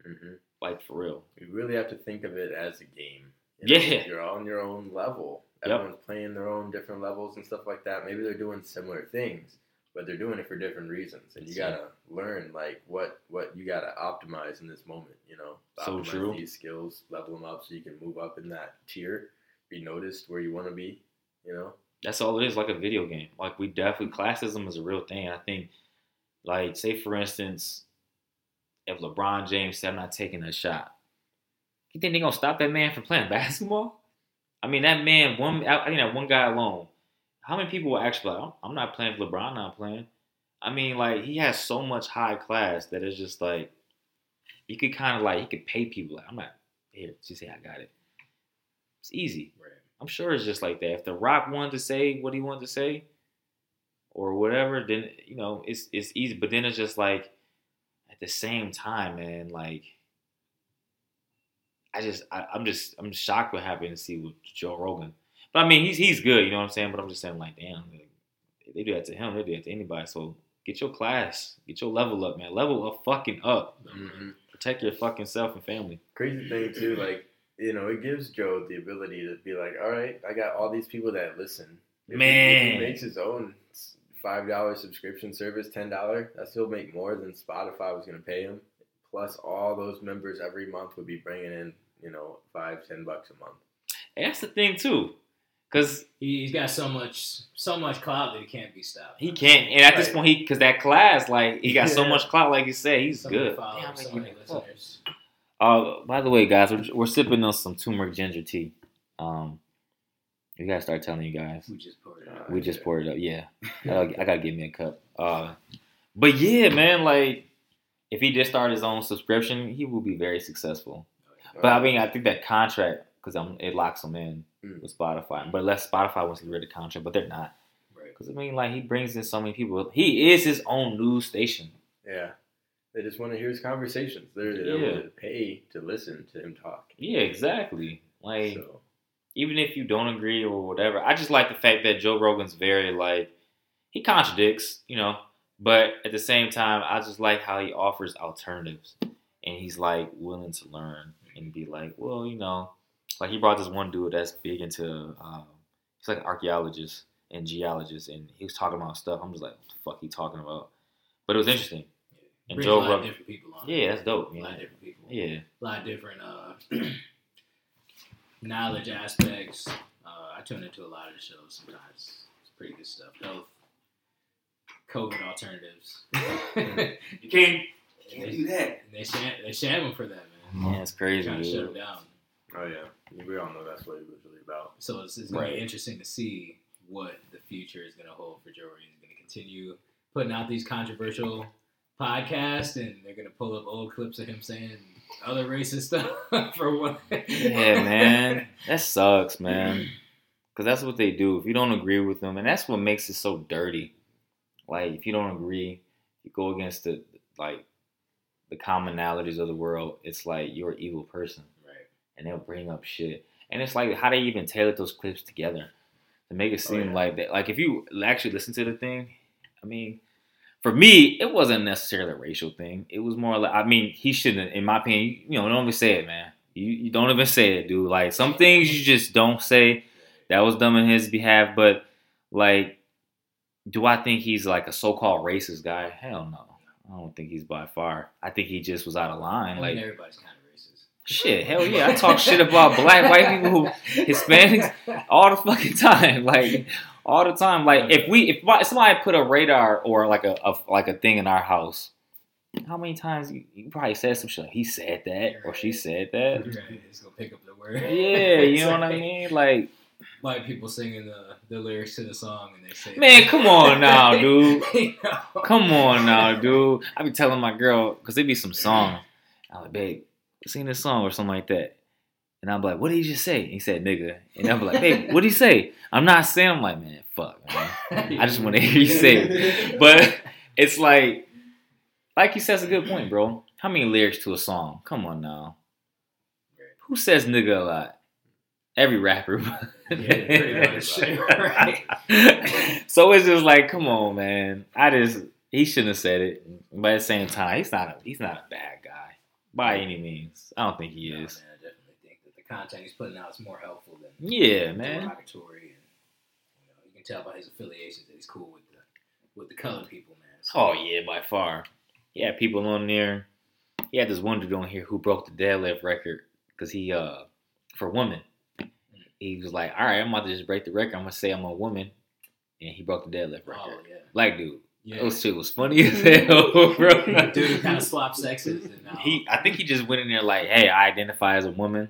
[SPEAKER 3] Mhm.
[SPEAKER 1] like for real.
[SPEAKER 3] You really have to think of it as a game. You know,
[SPEAKER 1] Yeah.
[SPEAKER 3] You're on your own level.
[SPEAKER 1] Yep.
[SPEAKER 3] Everyone's playing their own different levels and stuff like that. Maybe they're doing similar things, but they're doing it for different reasons. And you gotta learn like what what you gotta optimize in this moment. You know,
[SPEAKER 1] So
[SPEAKER 3] optimize
[SPEAKER 1] true.
[SPEAKER 3] these skills, level them up so you can move up in that tier, be noticed where you want to be. You know.
[SPEAKER 1] That's all it is, like a video game. Like we definitely classism is a real thing. I think, like, say for instance, if LeBron James said I'm not taking a shot, you think they gonna stop that man from playing basketball? I mean, that man, one, I think that one guy alone. How many people will actually like, I'm not playing for LeBron I'm not playing? I mean, like he has so much high class that it's just like you could kind of like he could pay people like I'm not here. Just say I got it. It's easy.
[SPEAKER 2] Right.
[SPEAKER 1] I'm sure it's just like that. If The Rock wanted to say what he wanted to say, or whatever, then you know it's it's easy. But then it's just like at the same time, man. Like I just I, I'm just I'm shocked what happened to see with Joe Rogan. But I mean he's he's good, you know what I'm saying. But I'm just saying like damn, like, they do that to him, they do that to anybody. So get your class, get your level up, man. Level up, fucking up.
[SPEAKER 3] Mhm.
[SPEAKER 1] Protect your fucking self and family.
[SPEAKER 3] Crazy thing too, like you know, it gives Joe the ability to be like, all right, I got all these people that listen. If he-
[SPEAKER 1] Man.
[SPEAKER 3] he makes his own five dollar subscription service, ten dollar, that still make more than Spotify was gonna pay him. Plus, all those members every month would be bringing in, you know, five, ten bucks a month.
[SPEAKER 1] And that's the thing too, because
[SPEAKER 2] He, he's got so much so much clout that he can't be stopped.
[SPEAKER 1] He can't, and at this point, he because that class, like he got so much clout, like you said, he's
[SPEAKER 2] So
[SPEAKER 1] good.
[SPEAKER 2] followers,
[SPEAKER 1] Damn,
[SPEAKER 2] so many listeners.
[SPEAKER 1] Uh, by the way, guys, we're, we're sipping on some turmeric ginger tea. Um, we gotta start telling you guys.
[SPEAKER 2] We just poured it out.
[SPEAKER 1] We just
[SPEAKER 3] yeah.
[SPEAKER 1] poured it up. Yeah, I gotta, I gotta give me a cup. Uh, but yeah, man, like if he did start his own subscription, he will be very successful. But I mean, I think that contract because it locks him in
[SPEAKER 3] Mm.
[SPEAKER 1] with Spotify. But unless Spotify wants to get rid of the contract, but they're not.
[SPEAKER 2] Right.
[SPEAKER 1] Because I mean, like he brings in so many people. He is his own news station.
[SPEAKER 3] yeah, they just want to hear his conversations. They're, they're
[SPEAKER 1] Yeah.
[SPEAKER 3] to pay to listen to him talk.
[SPEAKER 1] Yeah, exactly. Like
[SPEAKER 3] So
[SPEAKER 1] even if you don't agree or whatever, I just like the fact that Joe Rogan's very like he contradicts, you know, but at the same time, I just like how he offers alternatives and he's like willing to learn and be like, well, you know, like he brought this one dude that's big into um, he's like an archaeologist and geologist, and he was talking about stuff. I'm just like, what the fuck he talking about? But it was interesting. And
[SPEAKER 2] Brings
[SPEAKER 1] Joe
[SPEAKER 2] a lot of
[SPEAKER 1] Rogan,
[SPEAKER 2] different people on.
[SPEAKER 1] yeah, that's dope.
[SPEAKER 2] a lot of different people.
[SPEAKER 1] Yeah,
[SPEAKER 2] A lot of different uh, knowledge aspects. Uh, I tune into a lot of the shows sometimes. It's pretty good stuff. Health, COVID alternatives.
[SPEAKER 1] you can't,
[SPEAKER 2] can't do
[SPEAKER 1] that.
[SPEAKER 2] they sham, they sham him for that, man.
[SPEAKER 1] Yeah, it's crazy.
[SPEAKER 2] Trying to shut him
[SPEAKER 1] Dude.
[SPEAKER 2] down.
[SPEAKER 3] Oh yeah, we all know that's what it was really about.
[SPEAKER 2] So it's, it's going to be interesting to see what the future is going to hold for Joe Rogan. He's going to continue putting out these controversial podcasts, and they're gonna pull up old clips of him saying other racist stuff for what?
[SPEAKER 1] Yeah, man, that sucks, man. Because that's what they do. If you don't agree with them, and that's what makes it so dirty. Like if you don't agree, you go against the like the commonalities of the world. It's like you're an evil person,
[SPEAKER 2] Right.
[SPEAKER 1] And they'll bring up shit. And it's like how they even tailor those clips together to make it
[SPEAKER 3] Oh,
[SPEAKER 1] seem
[SPEAKER 3] yeah.
[SPEAKER 1] like that. Like if you actually listen to the thing, I mean, for me, it wasn't necessarily a racial thing. It was more like I mean, he shouldn't, in my opinion. You know, don't even say it, man. You, you don't even say it, dude. Like some things you just don't say. That was dumb in his behalf, but like, do I think he's like a so-called racist guy? Hell no. I don't think he's by far. I think he just was out of line.
[SPEAKER 2] I
[SPEAKER 1] Like
[SPEAKER 2] everybody's kind of.
[SPEAKER 1] Shit, hell yeah. I talk shit about black, white people, Hispanics all the fucking time. Like all the time. Like if we if somebody put a radar or like a, a like a thing in our house, how many times you, you probably said some shit? Like, he said that or she said that.
[SPEAKER 2] Right, It's gonna pick up the word.
[SPEAKER 1] Yeah, you know what I mean? Like,
[SPEAKER 2] White people singing the, the lyrics to the song and they say,
[SPEAKER 1] man, come on now, dude.
[SPEAKER 2] You know?
[SPEAKER 1] Come on now, dude. I be telling my girl because there be some song. I'm like, babe, sing this song or something like that. And I'm like, what did he just say? He said nigga. And I'm like, babe, what did he say? I'm not saying. I'm like, man, fuck, man. I just want to hear you say it. But it's like, like you said, it's a good point, bro. How many lyrics to a song? Come on now. Who says nigga a lot? Every rapper.
[SPEAKER 2] Yeah, pretty much. Right.
[SPEAKER 1] so it's just like, come on, man. I just he shouldn't have said it. But at the same time, he's not a he's not a bad guy by any means. I don't think he
[SPEAKER 2] No,
[SPEAKER 1] is.
[SPEAKER 2] man, I definitely think that the content he's putting out is more helpful than
[SPEAKER 1] Yeah, man.
[SPEAKER 2] derogatory. And, you, know, you can tell by his affiliations that he's cool with the with the colored people, man. So-
[SPEAKER 1] Oh yeah, by far. Yeah, people on there. He had this one dude on here who broke the deadlift record because he uh for women. He was like, "All right, I'm about to just break the record. I'm gonna say I'm a woman," and he broke the deadlift record.
[SPEAKER 2] Oh yeah,
[SPEAKER 1] Like, dude,
[SPEAKER 2] yeah.
[SPEAKER 1] that shit was funny as hell, bro.
[SPEAKER 2] Dude kind of swap sexes.
[SPEAKER 1] He, I think he just went in there like, "Hey, I identify as a woman,"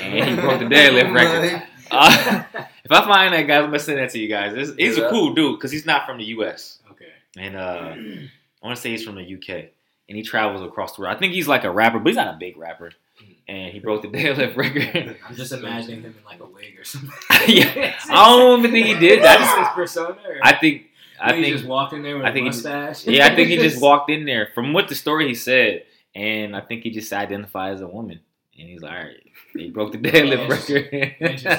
[SPEAKER 1] and he broke the deadlift record. Uh, if I find that guy, I'm gonna send that to you guys. This- he's a cool dude because he's not from the U.S.
[SPEAKER 2] okay.
[SPEAKER 1] and uh, I want to say he's from the UK, and he travels across the world. I think he's like a rapper, but he's not a big rapper. And he broke the deadlift record.
[SPEAKER 2] I'm just imagining him in like a wig or something.
[SPEAKER 1] yeah, I don't even think he did. I
[SPEAKER 2] That's his persona. Or
[SPEAKER 1] I think, I think
[SPEAKER 2] he
[SPEAKER 1] think,
[SPEAKER 2] just walked in there with
[SPEAKER 1] I
[SPEAKER 2] a
[SPEAKER 1] think he just-
[SPEAKER 2] mustache.
[SPEAKER 1] yeah, I think he just walked in there from what the story he said, and I think he just identified as a woman. And he's like, all right, he broke the deadlift record.
[SPEAKER 2] Interesting.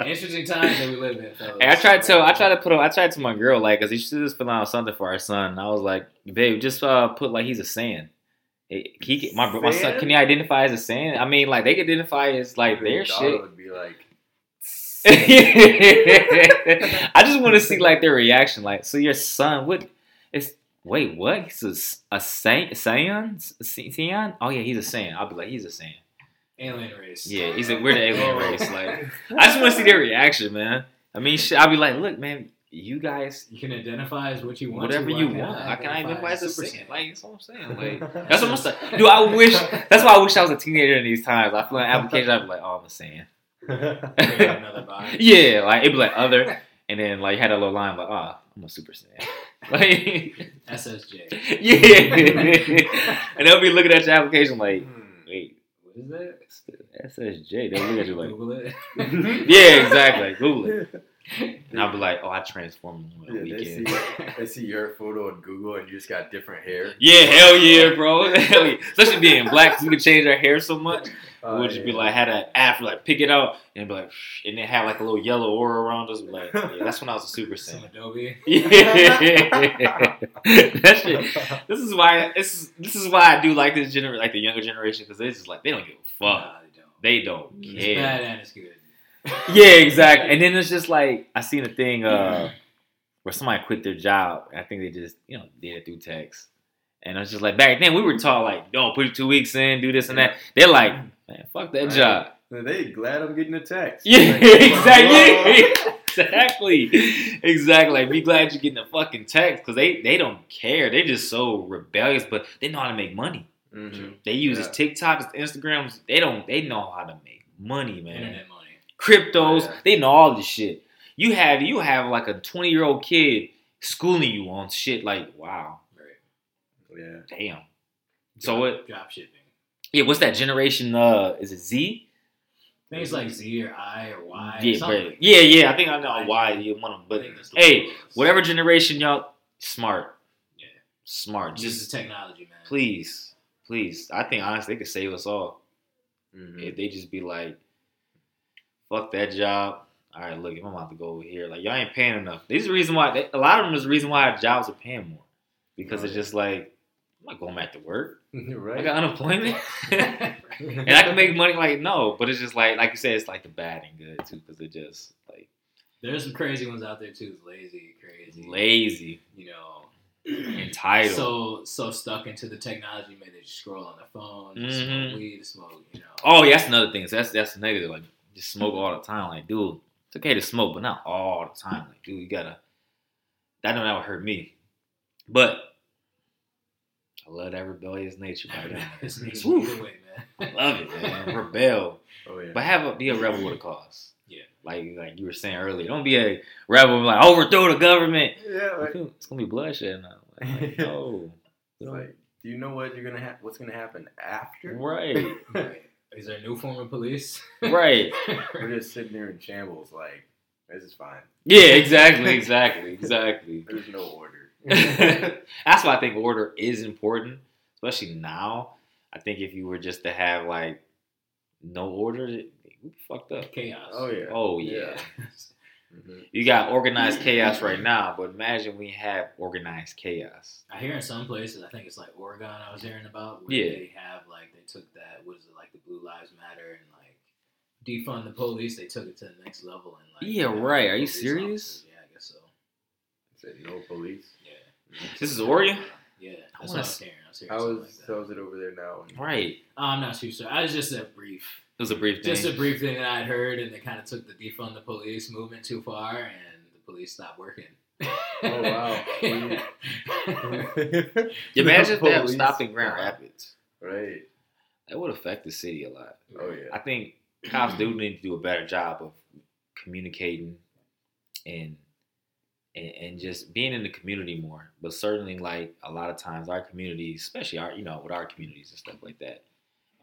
[SPEAKER 2] Interesting times that we live in, fellas.
[SPEAKER 1] Hey, I tried to I tried to put I tried to my girl like cause she should just fill out something for our son. And I was like, babe, just uh, put like he's a Saiyan. He, he can- my my son can he identify as a Saiyan? I mean, like they can identify as like their
[SPEAKER 3] Your daughter
[SPEAKER 1] shit.
[SPEAKER 3] would be like,
[SPEAKER 1] I just want to see like their reaction. Like, so your son, what? It's wait, what? He's a, a Saint, Saiyan, Saiyan? Oh yeah, he's a Saiyan. I'll be like, he's a Saiyan.
[SPEAKER 2] Alien race.
[SPEAKER 1] Yeah, he's a, we're the alien race. Like, I just want to see their reaction, man. I mean, shit, I'll be like, look, man, you guys,
[SPEAKER 2] You can identify as what you want.
[SPEAKER 1] whatever you want, I can identify as a. Saiyan? Like, that's what I'm saying. Like, that's what I'm saying. Dude, I wish. That's why I wish I was a teenager in these times. I feel like application, I'd be like, oh, I'm a Saiyan.
[SPEAKER 2] Create another body.
[SPEAKER 1] Yeah, like it'd be like other, and then like had a little line like, ah, I'm a Super Saiyan. Like,
[SPEAKER 2] SSJ.
[SPEAKER 1] yeah, and they'll be looking at your application like,
[SPEAKER 3] Hmm.
[SPEAKER 1] wait,
[SPEAKER 2] What is that?
[SPEAKER 1] it's the SSJ. They'll look at you like,
[SPEAKER 2] Google it.
[SPEAKER 1] yeah, exactly. Google it, and I'll be like, oh, I transformed on
[SPEAKER 3] Yeah,
[SPEAKER 1] the
[SPEAKER 3] they see, they see your photo on Google and you just got different hair.
[SPEAKER 1] Yeah, hell yeah, bro. Hell yeah. Especially being black, because we can change our hair so much.
[SPEAKER 3] Oh,
[SPEAKER 1] we'll just be like, had an afro, like pick it out, and be like, and then have like a little yellow aura around us. Like, yeah, that's when I was a Super Saiyan.
[SPEAKER 2] Adobe.
[SPEAKER 1] Yeah, that shit. This is why this is this is why I do like this gener like the younger generation because it's just like they don't give a fuck.
[SPEAKER 2] Nah, they don't.
[SPEAKER 1] They don't
[SPEAKER 2] It's
[SPEAKER 1] care.
[SPEAKER 2] bad and it's good.
[SPEAKER 1] Yeah, exactly. And then it's just like I seen a thing uh where somebody quit their job. I think they just you know did it through text. And I was just like back then we were taught like, don't put it two weeks in, do this and that. They're like, man, fuck that
[SPEAKER 3] Right.
[SPEAKER 1] job.
[SPEAKER 3] They glad I'm getting a text.
[SPEAKER 1] Yeah,
[SPEAKER 3] Like,
[SPEAKER 1] exactly. exactly. Exactly. Like, be glad you're getting a fucking text because they, they don't care. They're just so rebellious, but they know how to make money.
[SPEAKER 3] Mhm.
[SPEAKER 1] They use
[SPEAKER 3] Yeah.
[SPEAKER 1] his TikToks, Instagrams. They don't. They know how to make money, man.
[SPEAKER 2] Internet money.
[SPEAKER 1] Cryptos.
[SPEAKER 3] Yeah.
[SPEAKER 1] They know all this shit. You have you have like a 20 year old kid schooling you on shit like wow.
[SPEAKER 2] Right.
[SPEAKER 3] Yeah.
[SPEAKER 1] Damn. So what?
[SPEAKER 2] Drop shipping.
[SPEAKER 1] Yeah, what's that generation? Uh, is it Z?
[SPEAKER 2] I think it's like Z or I or Y.
[SPEAKER 1] Yeah,
[SPEAKER 2] like
[SPEAKER 1] yeah, yeah. I think I know
[SPEAKER 2] Y.
[SPEAKER 1] why you want them, but
[SPEAKER 2] think that's the
[SPEAKER 1] hey,
[SPEAKER 2] one
[SPEAKER 1] whatever generation y'all smart,
[SPEAKER 2] Yeah.
[SPEAKER 1] smart.
[SPEAKER 2] This is technology, man.
[SPEAKER 1] please, please. I think honestly, they could save us all
[SPEAKER 3] Mhm.
[SPEAKER 1] if they just be like, "Fuck that job." All right, look, if I'm about to go over here, like y'all ain't paying enough. These are the reason why. A lot of them is the reason why jobs are paying more because it's just like I'm not going back to work. I
[SPEAKER 3] right.
[SPEAKER 1] got unemployment. and I can make money like no, but it's just like like you said, it's like the bad and good too because it just like
[SPEAKER 2] There's some crazy ones out there too. Lazy, crazy,
[SPEAKER 1] lazy,
[SPEAKER 2] You know,
[SPEAKER 1] entitled.
[SPEAKER 2] so so stuck into the technology, man. They just scroll on their phone, just
[SPEAKER 1] Mhm.
[SPEAKER 2] smoke weed, smoke. You know.
[SPEAKER 1] oh, yeah, that's another thing. So that's that's negative. Like just smoke all the time. Like dude, it's okay to smoke, but not all the time. Like dude, you gotta. I know that would hurt me, but I love that rebellious nature. Right there.
[SPEAKER 2] It's neat
[SPEAKER 1] Woo.
[SPEAKER 2] either way, man.
[SPEAKER 1] I love it, man. Rebel,
[SPEAKER 3] Oh yeah.
[SPEAKER 1] but have a be a rebel with a cause.
[SPEAKER 2] Yeah.
[SPEAKER 1] Like like you were saying earlier, don't be a rebel like overthrow the government.
[SPEAKER 3] yeah. Like,
[SPEAKER 1] It's gonna be bloodshed now. Like, no.
[SPEAKER 3] it's like, do you know what you're gonna have? What's gonna happen after?
[SPEAKER 1] Right.
[SPEAKER 2] Right. Is there a new form of police?
[SPEAKER 1] Right.
[SPEAKER 3] We're just sitting there in shambles. Like this is fine.
[SPEAKER 1] Yeah, exactly, exactly, exactly.
[SPEAKER 3] There's no order.
[SPEAKER 1] That's why I think order is important, especially now. I think if you were just to have like no order, it- we fucked up.
[SPEAKER 2] Chaos.
[SPEAKER 3] oh yeah.
[SPEAKER 1] Oh yeah.
[SPEAKER 3] Mhm.
[SPEAKER 1] You got organized chaos right now, but imagine we have organized chaos.
[SPEAKER 2] I hear in some places, I think it's like Oregon. I was hearing about where
[SPEAKER 1] Yeah.
[SPEAKER 2] they have like they took that what is it like the Blue Lives Matter and like defund the police. They took it to the next level and like
[SPEAKER 1] Yeah, right. Are you serious?
[SPEAKER 2] officers. Yeah, I guess so.
[SPEAKER 3] Said no police.
[SPEAKER 2] Yeah,
[SPEAKER 1] This is Oregon,
[SPEAKER 2] yeah.
[SPEAKER 1] I
[SPEAKER 2] That's
[SPEAKER 1] wanna
[SPEAKER 2] what I was
[SPEAKER 1] s-
[SPEAKER 2] hearing. I was hearing
[SPEAKER 3] How
[SPEAKER 2] something
[SPEAKER 3] is
[SPEAKER 2] like that.
[SPEAKER 3] how is it over there now?
[SPEAKER 1] right?
[SPEAKER 2] I'm not too sure. I was just a brief,
[SPEAKER 1] It was a brief thing.
[SPEAKER 2] just a brief thing that I had heard, and they kind of took the defund the police movement too far, and the police stopped working.
[SPEAKER 3] Oh, wow.
[SPEAKER 1] Imagine if they had
[SPEAKER 3] Police
[SPEAKER 1] stopped in Grand. Rapids.
[SPEAKER 3] Right.
[SPEAKER 1] That would affect the city a lot.
[SPEAKER 3] Oh yeah.
[SPEAKER 1] I think cops do need to do a better job of communicating and and, and just being in the community more. But certainly, like a lot of times, our communities, especially our, you know, with our communities and stuff like that,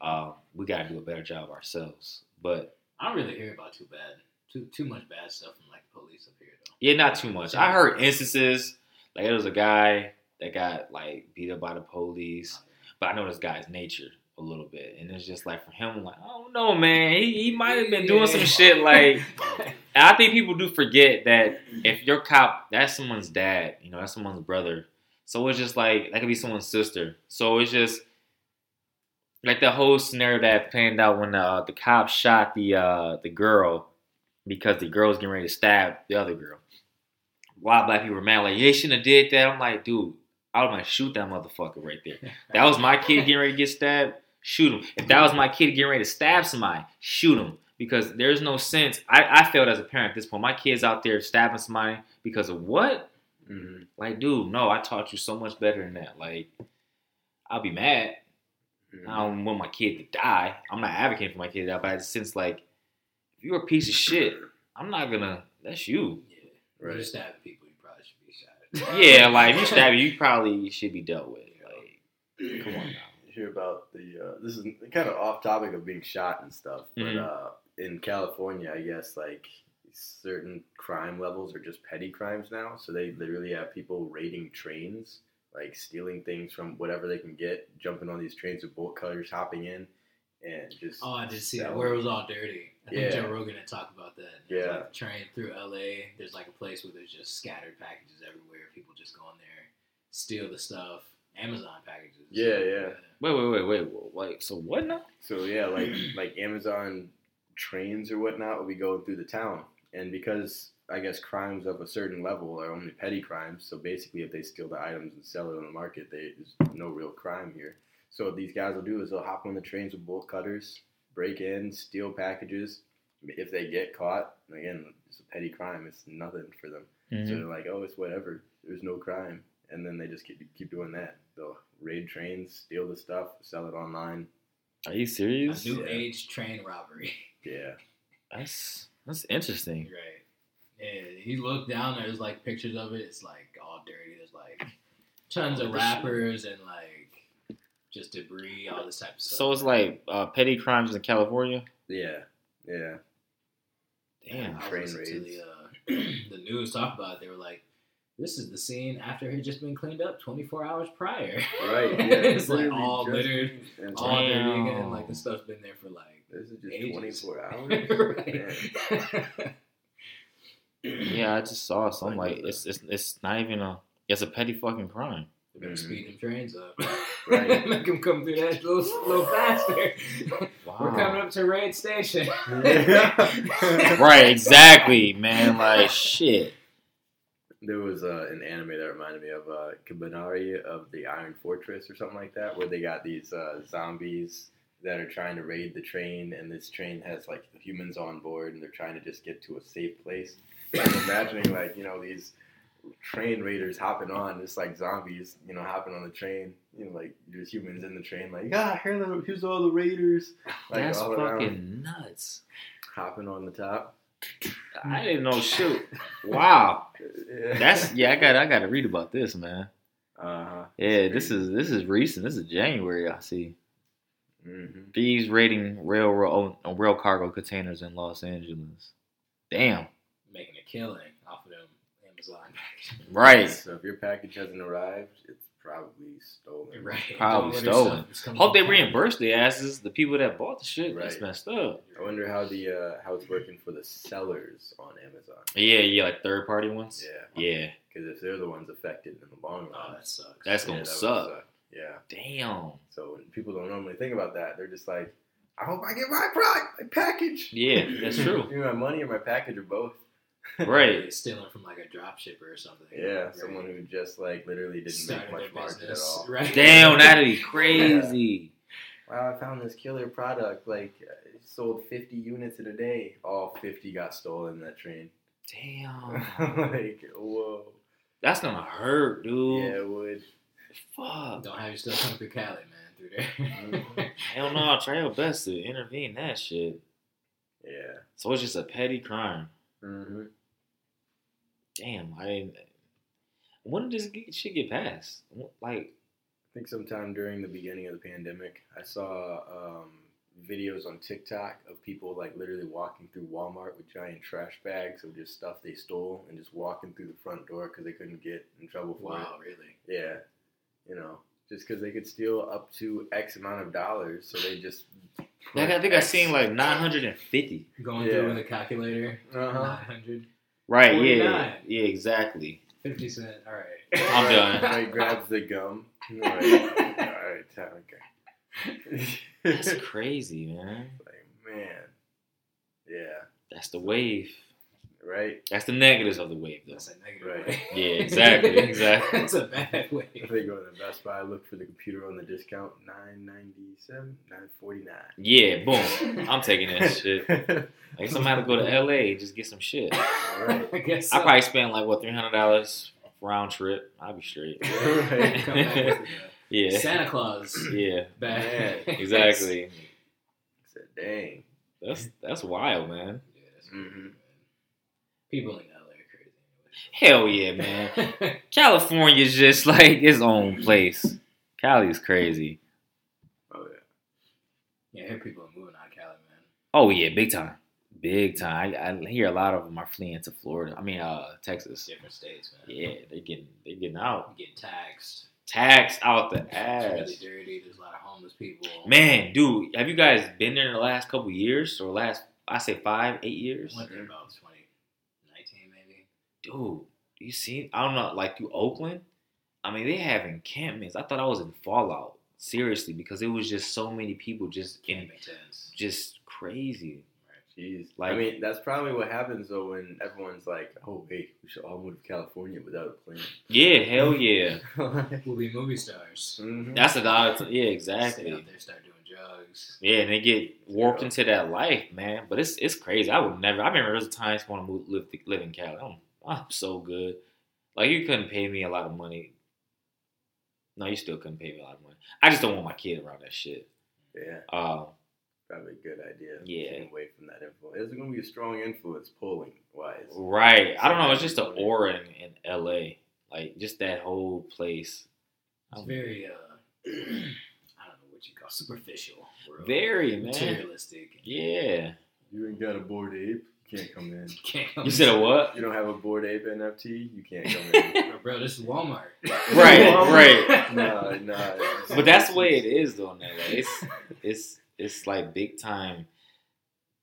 [SPEAKER 1] um, we got to do a better job ourselves. But
[SPEAKER 2] I don't really hear about too bad, too too much bad stuff from like police up here though.
[SPEAKER 1] yeah, not too much. I heard instances like there was a guy that got like beat up by the police, but I know this guy's nature a little bit, and it's just like for him, like I don't know, man, he, he might have been doing some shit like. I think people do forget that if your cop, that's someone's dad, you know, that's someone's brother. So it's just like that could be someone's sister. So it's just like the whole scenario that panned out when uh, the cop shot the uh, the girl because the girl's getting ready to stab the other girl. A lot of black people were mad, like, yeah, shouldn't have did that. I'm like, dude, I was like, shoot that motherfucker right there. That was my kid getting ready to get stabbed. Shoot him. If that was my kid getting ready to stab somebody, shoot him. Because there's no sense. I, I failed as a parent at this point. My kid's out there stabbing somebody because of what?
[SPEAKER 3] Mhm.
[SPEAKER 1] Like, dude, no, I taught you so much better than that. Like, I'll be mad.
[SPEAKER 3] Mhm.
[SPEAKER 1] I don't want my kid to die. I'm not advocating for my kid to die, but I just sense like, if you're a piece of shit, I'm not gonna. That's you.
[SPEAKER 2] Yeah,
[SPEAKER 3] Right.
[SPEAKER 2] Right. you stab people, you probably should be shot.
[SPEAKER 1] Yeah, like if you stab you, you probably should be dealt with. Like, come on now.
[SPEAKER 3] Hear about the uh, this is kind of off topic of being shot and stuff, but
[SPEAKER 1] Mhm.
[SPEAKER 3] uh, in California, I guess like certain crime levels are just petty crimes now. So they literally have people raiding trains, like stealing things from whatever they can get, jumping on these trains with bolt cutters, hopping in, and just
[SPEAKER 2] Oh, I did see that. Where it was all dirty. I think
[SPEAKER 3] Yeah.
[SPEAKER 2] Joe Rogan had talked about that. There's
[SPEAKER 3] Yeah.
[SPEAKER 2] Like train through LA. There's like a place where there's just scattered packages everywhere. People just go in there, steal the stuff. Amazon packages.
[SPEAKER 3] Yeah, yeah.
[SPEAKER 1] Wait, wait, wait, wait, wait. wait. So what now?
[SPEAKER 3] So yeah, like like Amazon trains or whatnot will be going through the town, and because I guess crimes of a certain level are only petty crimes, so basically if they steal the items and sell it on the market, they, there's no real crime here. So what these guys will do is they'll hop on the trains with bolt cutters, break in, steal packages. If they get caught, again, it's a petty crime. It's nothing for them.
[SPEAKER 1] Mm-hmm.
[SPEAKER 3] So they're like, oh, it's whatever. There's no crime, and then they just keep keep doing that. They'll raid trains, steal the stuff, sell it online.
[SPEAKER 1] Are you
[SPEAKER 2] A
[SPEAKER 1] serious?
[SPEAKER 2] new
[SPEAKER 3] Yeah.
[SPEAKER 2] age train robbery.
[SPEAKER 3] Yeah.
[SPEAKER 1] That's that's interesting.
[SPEAKER 2] right. And you look down, there's like pictures of it. It's like all dirty. There's like tons of wrappers and like just debris, all this type of stuff.
[SPEAKER 1] So it's like uh, petty crimes in California.
[SPEAKER 3] Yeah, yeah.
[SPEAKER 1] Damn.
[SPEAKER 2] I was
[SPEAKER 3] train
[SPEAKER 2] listening to
[SPEAKER 3] raids.
[SPEAKER 2] the, uh, the news talk about. It. They were like, "This is the scene after it had just been cleaned up 24 hours prior."
[SPEAKER 3] Right. Yeah.
[SPEAKER 2] it's like all littered,
[SPEAKER 3] and
[SPEAKER 2] all dirty
[SPEAKER 1] Damn.
[SPEAKER 2] again. Like the stuff's been there for like
[SPEAKER 3] This is just
[SPEAKER 2] ages.
[SPEAKER 3] 24 hours.
[SPEAKER 1] Yeah, I just saw something
[SPEAKER 3] Like,
[SPEAKER 1] like it's it's it's not even a it's a petty fucking crime.
[SPEAKER 2] They better
[SPEAKER 3] Mhm.
[SPEAKER 2] speed them trains up.
[SPEAKER 3] Right.
[SPEAKER 2] Make them come through that a little, little faster.
[SPEAKER 1] Wow.
[SPEAKER 2] We're coming up to Raid Station.
[SPEAKER 1] Right, exactly, man. Like shit.
[SPEAKER 3] There was uh, an anime that reminded me of uh, Kabaneri of the Iron Fortress or something like that, where they got these uh, zombies that are trying to raid the train, and this train has like humans on board, and they're trying to just get to a safe place. I'm imagining like you know these train raiders hopping on, just like zombies, you know, hopping on the train. You know, like there's humans in the train, like ah, here the, here's all the raiders, like
[SPEAKER 1] That's
[SPEAKER 3] around,
[SPEAKER 1] fucking nuts.
[SPEAKER 3] hopping on the top.
[SPEAKER 1] I didn't know shit. Wow. That's yeah, I got I gotta read about this, man.
[SPEAKER 3] uh huh.
[SPEAKER 1] Yeah, this is this is recent. This is January, I see.
[SPEAKER 3] hmm
[SPEAKER 1] Thieves raiding railroad uh, rail cargo containers in Los Angeles. Damn.
[SPEAKER 2] Making a killing off of them Amazon packages.
[SPEAKER 1] Right.
[SPEAKER 3] So if your package hasn't arrived, it's probably stolen.
[SPEAKER 2] Right.
[SPEAKER 1] Probably
[SPEAKER 2] Don't
[SPEAKER 1] stolen.
[SPEAKER 2] stuff that's coming
[SPEAKER 1] Hope they reimburse the asses, the people that bought the shit. That's
[SPEAKER 3] Right.
[SPEAKER 1] messed up.
[SPEAKER 3] I wonder how the uh, how it's working for the sellers on Amazon.
[SPEAKER 1] Yeah, yeah, like third party ones.
[SPEAKER 3] Yeah,
[SPEAKER 1] Yeah.
[SPEAKER 3] because if they're the ones affected in the long
[SPEAKER 2] Oh,
[SPEAKER 3] run,
[SPEAKER 2] that sucks.
[SPEAKER 1] That's
[SPEAKER 3] yeah,
[SPEAKER 1] gonna
[SPEAKER 3] that would
[SPEAKER 1] suck.
[SPEAKER 3] Yeah.
[SPEAKER 1] Damn.
[SPEAKER 3] So when people don't normally think about that, they're just like, I hope I get my product, my package.
[SPEAKER 1] Yeah, that's true.
[SPEAKER 3] Either my money or my package or both.
[SPEAKER 1] Right.
[SPEAKER 2] Stealing from like a drop shipper or something.
[SPEAKER 3] Yeah,
[SPEAKER 2] Right.
[SPEAKER 3] someone who just like literally didn't
[SPEAKER 2] Started
[SPEAKER 3] make much margin at
[SPEAKER 2] business.
[SPEAKER 3] all.
[SPEAKER 2] Right.
[SPEAKER 1] Damn, that'd be crazy.
[SPEAKER 3] Wow, I found this killer product. Like, it sold 50 units in a day. All 50 got stolen in that train.
[SPEAKER 1] Damn.
[SPEAKER 3] like, whoa.
[SPEAKER 1] That's gonna hurt, dude.
[SPEAKER 3] Yeah, it would.
[SPEAKER 1] Fuck.
[SPEAKER 2] Don't have your stuff come through Cali, man. Through there.
[SPEAKER 3] Mhm.
[SPEAKER 1] Hell no, try your best to intervene that shit.
[SPEAKER 3] Yeah.
[SPEAKER 1] So it's just a petty crime.
[SPEAKER 3] Mm-hmm.
[SPEAKER 1] Damn, I didn't. When did this get- shit get passed? Like,
[SPEAKER 3] I think sometime during the beginning of the pandemic, I saw um, videos on TikTok of people like literally walking through Walmart with giant trash bags of just stuff they stole and just walking through the front door because they couldn't get in trouble for
[SPEAKER 2] wow, really?
[SPEAKER 3] Yeah, you know, just because they could steal up to X amount of dollars, so they just.
[SPEAKER 1] Like I think I seen like 950.
[SPEAKER 2] Going
[SPEAKER 3] Yeah.
[SPEAKER 2] through with a calculator.
[SPEAKER 3] Uh-huh.
[SPEAKER 2] 900.
[SPEAKER 1] Right, yeah.
[SPEAKER 2] 49.
[SPEAKER 1] Yeah, exactly.
[SPEAKER 2] 50 cent. All right.
[SPEAKER 1] I'm done.
[SPEAKER 3] Right, grabs the gum. Like, all right, okay.
[SPEAKER 1] That's crazy, man.
[SPEAKER 3] like man, yeah,
[SPEAKER 1] That's the wave.
[SPEAKER 3] Right.
[SPEAKER 1] That's the negatives of the wave, though.
[SPEAKER 2] That's a negative
[SPEAKER 3] Right.
[SPEAKER 2] way.
[SPEAKER 1] Yeah, exactly, exactly.
[SPEAKER 2] That's a bad way.
[SPEAKER 3] If they go to Best Buy, look for the computer on the discount, nine ninety seven, nine forty nine.
[SPEAKER 1] Yeah, boom. I'm taking that shit. Like somebody go to LA and just get some shit.
[SPEAKER 3] Right.
[SPEAKER 2] I guess
[SPEAKER 1] I
[SPEAKER 2] so.
[SPEAKER 1] probably spend like what three hundred dollars round trip. I'll be straight.
[SPEAKER 3] Right.
[SPEAKER 2] Come back with the
[SPEAKER 1] Yeah,
[SPEAKER 2] Santa Claus.
[SPEAKER 1] yeah,
[SPEAKER 2] Bad.
[SPEAKER 3] Man.
[SPEAKER 1] exactly.
[SPEAKER 3] said, dang.
[SPEAKER 1] That's that's wild, man.
[SPEAKER 2] Yeah, that's
[SPEAKER 3] Mhm.
[SPEAKER 2] People in LA are crazy.
[SPEAKER 1] Hell yeah, man. California's just like its own place. Cali's crazy.
[SPEAKER 3] Oh yeah.
[SPEAKER 2] yeah, I hear people are moving out of Cali, man.
[SPEAKER 1] Oh yeah, big time, big time. I, I hear a lot of them are fleeing to Florida. I mean, uh, Texas.
[SPEAKER 2] Different states, man.
[SPEAKER 1] Yeah, they getting they getting out.
[SPEAKER 2] Getting taxed.
[SPEAKER 1] Taxed out the
[SPEAKER 2] It's really
[SPEAKER 1] ass.
[SPEAKER 2] dirty. There's a lot of homeless people.
[SPEAKER 1] Man, dude, have you guys been there in the last couple years or last? I say five, eight years.
[SPEAKER 2] I went there about 2019, maybe.
[SPEAKER 1] Dude, you see? I don't know, like through Oakland. I mean, they have encampments. I thought I was in Fallout. Seriously, because it was just so many people just in
[SPEAKER 2] tents.
[SPEAKER 1] just crazy.
[SPEAKER 3] Jeez.
[SPEAKER 1] Like-
[SPEAKER 3] I mean, that's probably what happens though when everyone's like, "Oh, wait, we should all move to California without a plan."
[SPEAKER 1] Yeah, hell yeah.
[SPEAKER 2] We'll be movie stars.
[SPEAKER 3] Mhm.
[SPEAKER 1] That's a dollar. Yeah,
[SPEAKER 2] Stay
[SPEAKER 1] exactly.
[SPEAKER 2] out there, start doing drugs.
[SPEAKER 1] Yeah, and they get warped into that life, man. But it's it's crazy. I would never. I remember there was times I want to move live live in Cali. I'm, I'm so good. Like you couldn't pay me a lot of money. No, you still couldn't pay me a lot of money. I just don't want my kid around that shit.
[SPEAKER 3] yeah,
[SPEAKER 1] Uh,
[SPEAKER 3] probably a good idea.
[SPEAKER 1] Yeah.
[SPEAKER 3] Stay away from that influence. There's going to be a strong influence pulling wise.
[SPEAKER 1] right. I don't know. It's just the aura in, in L.A. Like just that whole place.
[SPEAKER 2] It's very, uh, I don't know what you call superficial. world.
[SPEAKER 1] Very man.
[SPEAKER 2] materialistic.
[SPEAKER 1] Yeah.
[SPEAKER 3] You ain't got a Bored Ape. You can't come in.
[SPEAKER 2] Can't come
[SPEAKER 1] You said a what?
[SPEAKER 3] You don't have a Bored Ape NFT. You can't come in.
[SPEAKER 2] Bro, this is Walmart.
[SPEAKER 1] Right, right.
[SPEAKER 3] nah, nah.
[SPEAKER 1] But that's the way it is though. Now, like, it's it's it's like big time.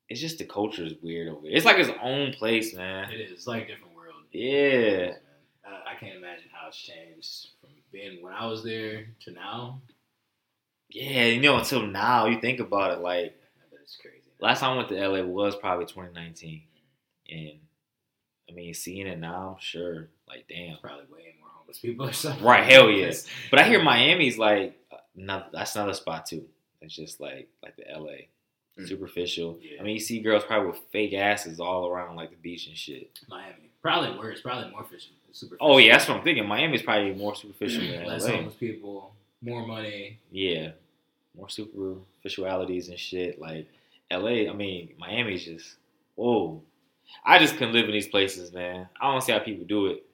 [SPEAKER 1] It's just the culture is weird over here. It's like its own place, man.
[SPEAKER 2] It is It's like a different world.
[SPEAKER 1] Yeah.
[SPEAKER 2] I, I can't imagine how it's changed from being when I was there to now.
[SPEAKER 1] Yeah, you know, until now, you think about it, like
[SPEAKER 2] I bet it's crazy.
[SPEAKER 1] Last time I went to LA was probably 2019, and I mean, seeing it now, I'm sure, like, damn.
[SPEAKER 2] Probably way more homeless people or something.
[SPEAKER 1] Right, hell yeah. But I hear Miami's like, not, that's another spot too. It's just like like the LA,
[SPEAKER 3] Mm.
[SPEAKER 1] superficial.
[SPEAKER 2] Yeah.
[SPEAKER 1] I mean, you see girls probably with fake asses all around like the beach and shit.
[SPEAKER 2] Miami. Probably worse. Probably more fish, super.
[SPEAKER 1] Oh yeah, that's what I'm thinking. Miami's probably more superficial than
[SPEAKER 2] Less
[SPEAKER 1] LA.
[SPEAKER 2] homeless people, more money.
[SPEAKER 1] Yeah, more superficialities and shit. Like LA, I mean, Miami's just whoa. I just couldn't live in these places, man. I don't see how people do it.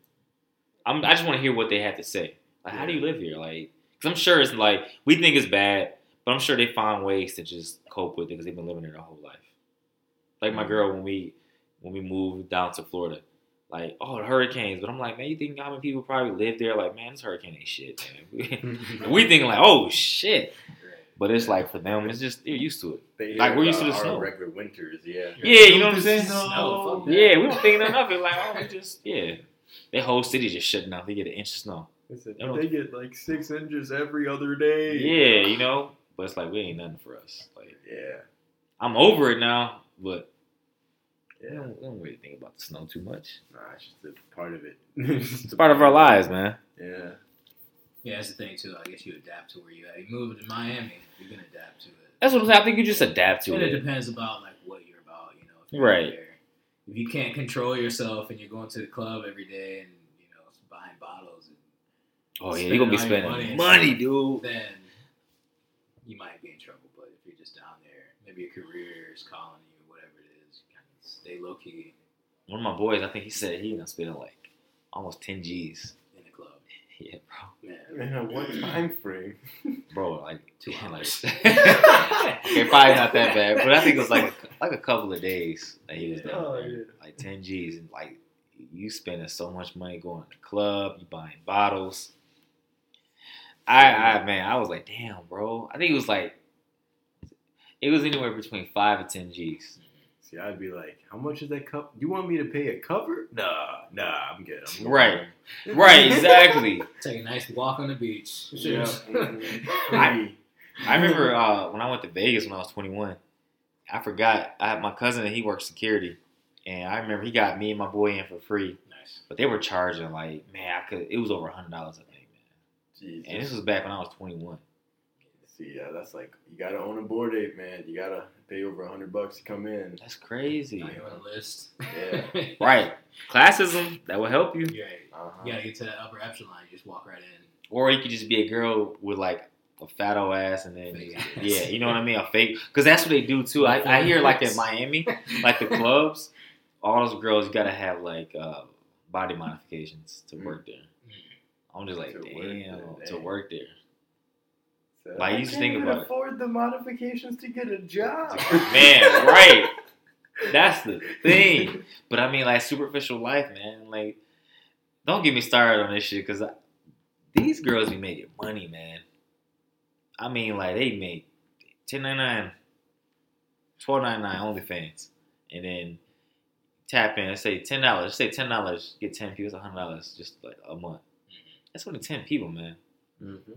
[SPEAKER 1] I'm, I just want to hear what they have to say. Like, how do you live here? Like, because I'm sure it's like we think it's bad, but I'm sure they find ways to just cope with it because they've been living there their whole life. Like my mm. girl when we when we moved down to Florida, like oh the hurricanes, but I'm like man, you think how many people probably live there? Like man, this hurricane ain't shit, man. we thinking like oh shit, but it's like for them, it's just they're used to it.
[SPEAKER 3] They
[SPEAKER 1] Like, we're used to
[SPEAKER 3] about
[SPEAKER 1] the
[SPEAKER 3] our
[SPEAKER 1] snow.
[SPEAKER 3] regular winters, yeah.
[SPEAKER 1] Yeah, you know what I'm saying?
[SPEAKER 2] Snow, fuck that.
[SPEAKER 1] Yeah, we were thinking enough. It's like oh, we just yeah, their whole city just shutting down. They get an inch of snow.
[SPEAKER 3] They, said,
[SPEAKER 1] I
[SPEAKER 3] they get like six inches every other day.
[SPEAKER 1] Yeah, you know, but it's like we ain't nothing for us. Like
[SPEAKER 3] Yeah.
[SPEAKER 1] I'm over it now, but we
[SPEAKER 3] Yeah.
[SPEAKER 1] don't, we don't really think about the snow too much.
[SPEAKER 3] Nah, it's just a part of it.
[SPEAKER 1] It's part of our lives, man.
[SPEAKER 3] Yeah.
[SPEAKER 2] Yeah, that's the thing too. I guess you adapt to where you at. You move to Miami, you're gonna adapt to it.
[SPEAKER 1] That's what I'm saying. I think you just adapt to
[SPEAKER 2] and it
[SPEAKER 1] it.
[SPEAKER 2] depends about like what you're about, you know.
[SPEAKER 1] Right.
[SPEAKER 2] there. If you can't control yourself and you're going to the club every day and you know buying bottles,
[SPEAKER 1] Oh yeah, you're gonna be
[SPEAKER 2] spending
[SPEAKER 1] spending
[SPEAKER 2] all your money
[SPEAKER 1] money,
[SPEAKER 2] and
[SPEAKER 1] dude.
[SPEAKER 2] then you might be in trouble. But if you're just down there, maybe your career is calling you, whatever it is, you kind of stay low key
[SPEAKER 1] One of my boys, I think he said he done spending like almost 10 G's.
[SPEAKER 2] In the club.
[SPEAKER 1] Yeah, bro.
[SPEAKER 2] Man,
[SPEAKER 3] Man, what time frame?
[SPEAKER 1] Bro, like
[SPEAKER 2] Two
[SPEAKER 1] like,
[SPEAKER 2] hours.
[SPEAKER 1] okay, probably not that bad, but I think it was like a, like a couple of days that he was down
[SPEAKER 3] Oh,
[SPEAKER 1] there.
[SPEAKER 3] yeah.
[SPEAKER 1] Like 10 G's, and like you spending so much money going to the club, you buying bottles. I, I man, I was like, damn, bro. I think it was like it was anywhere between five and ten G's.
[SPEAKER 3] See, I'd be like, how much is that cup? You want me to pay a cover? Nah, nah, I'm good. I'm going
[SPEAKER 1] Right. Right, exactly.
[SPEAKER 2] take a nice walk on the beach.
[SPEAKER 3] Yeah.
[SPEAKER 1] I- I remember uh, when I went to Vegas when I was 21. I forgot I had my cousin and he worked security, and I remember he got me and my boy in for free,
[SPEAKER 2] nice.
[SPEAKER 1] but they were charging like man, I could. It was over a hundred dollars, I think, man.
[SPEAKER 3] Jesus.
[SPEAKER 1] And this was back when I was 21.
[SPEAKER 3] See, yeah, that's like you gotta own a Bored Ape, man. You gotta pay over a hundred bucks to come in.
[SPEAKER 1] That's crazy.
[SPEAKER 2] Now you're on the list.
[SPEAKER 3] Yeah.
[SPEAKER 1] Right, classism that will help you,
[SPEAKER 2] You're right.
[SPEAKER 3] Uh-huh.
[SPEAKER 2] You gotta get to that upper epsilon. You just walk right in.
[SPEAKER 1] or you could just be a girl with like a fat old ass, and then
[SPEAKER 2] ass.
[SPEAKER 1] yeah, you know what I mean, a fake. Because that's what they do too. I, I hear like in Miami, like the clubs, all those girls gotta have like uh, body modifications to work there. I'm just like,
[SPEAKER 3] To
[SPEAKER 1] damn,
[SPEAKER 3] there,
[SPEAKER 1] to work there.
[SPEAKER 3] So,
[SPEAKER 1] Like, you
[SPEAKER 3] I
[SPEAKER 1] just
[SPEAKER 3] can't
[SPEAKER 1] think about it.
[SPEAKER 3] afford the modifications to get a job.
[SPEAKER 1] Man, right. That's the thing. But I mean, like superficial life, man. Like, don't get me started on this shit because these girls be making money, man. I mean, like they make ten ninety nine, twelve ninety nine OnlyFans, and then tap in. Let's say ten dollars. Say ten dollars. Get ten people. It's hundred dollars just like a month. That's only ten people, man.
[SPEAKER 3] Mm-hmm.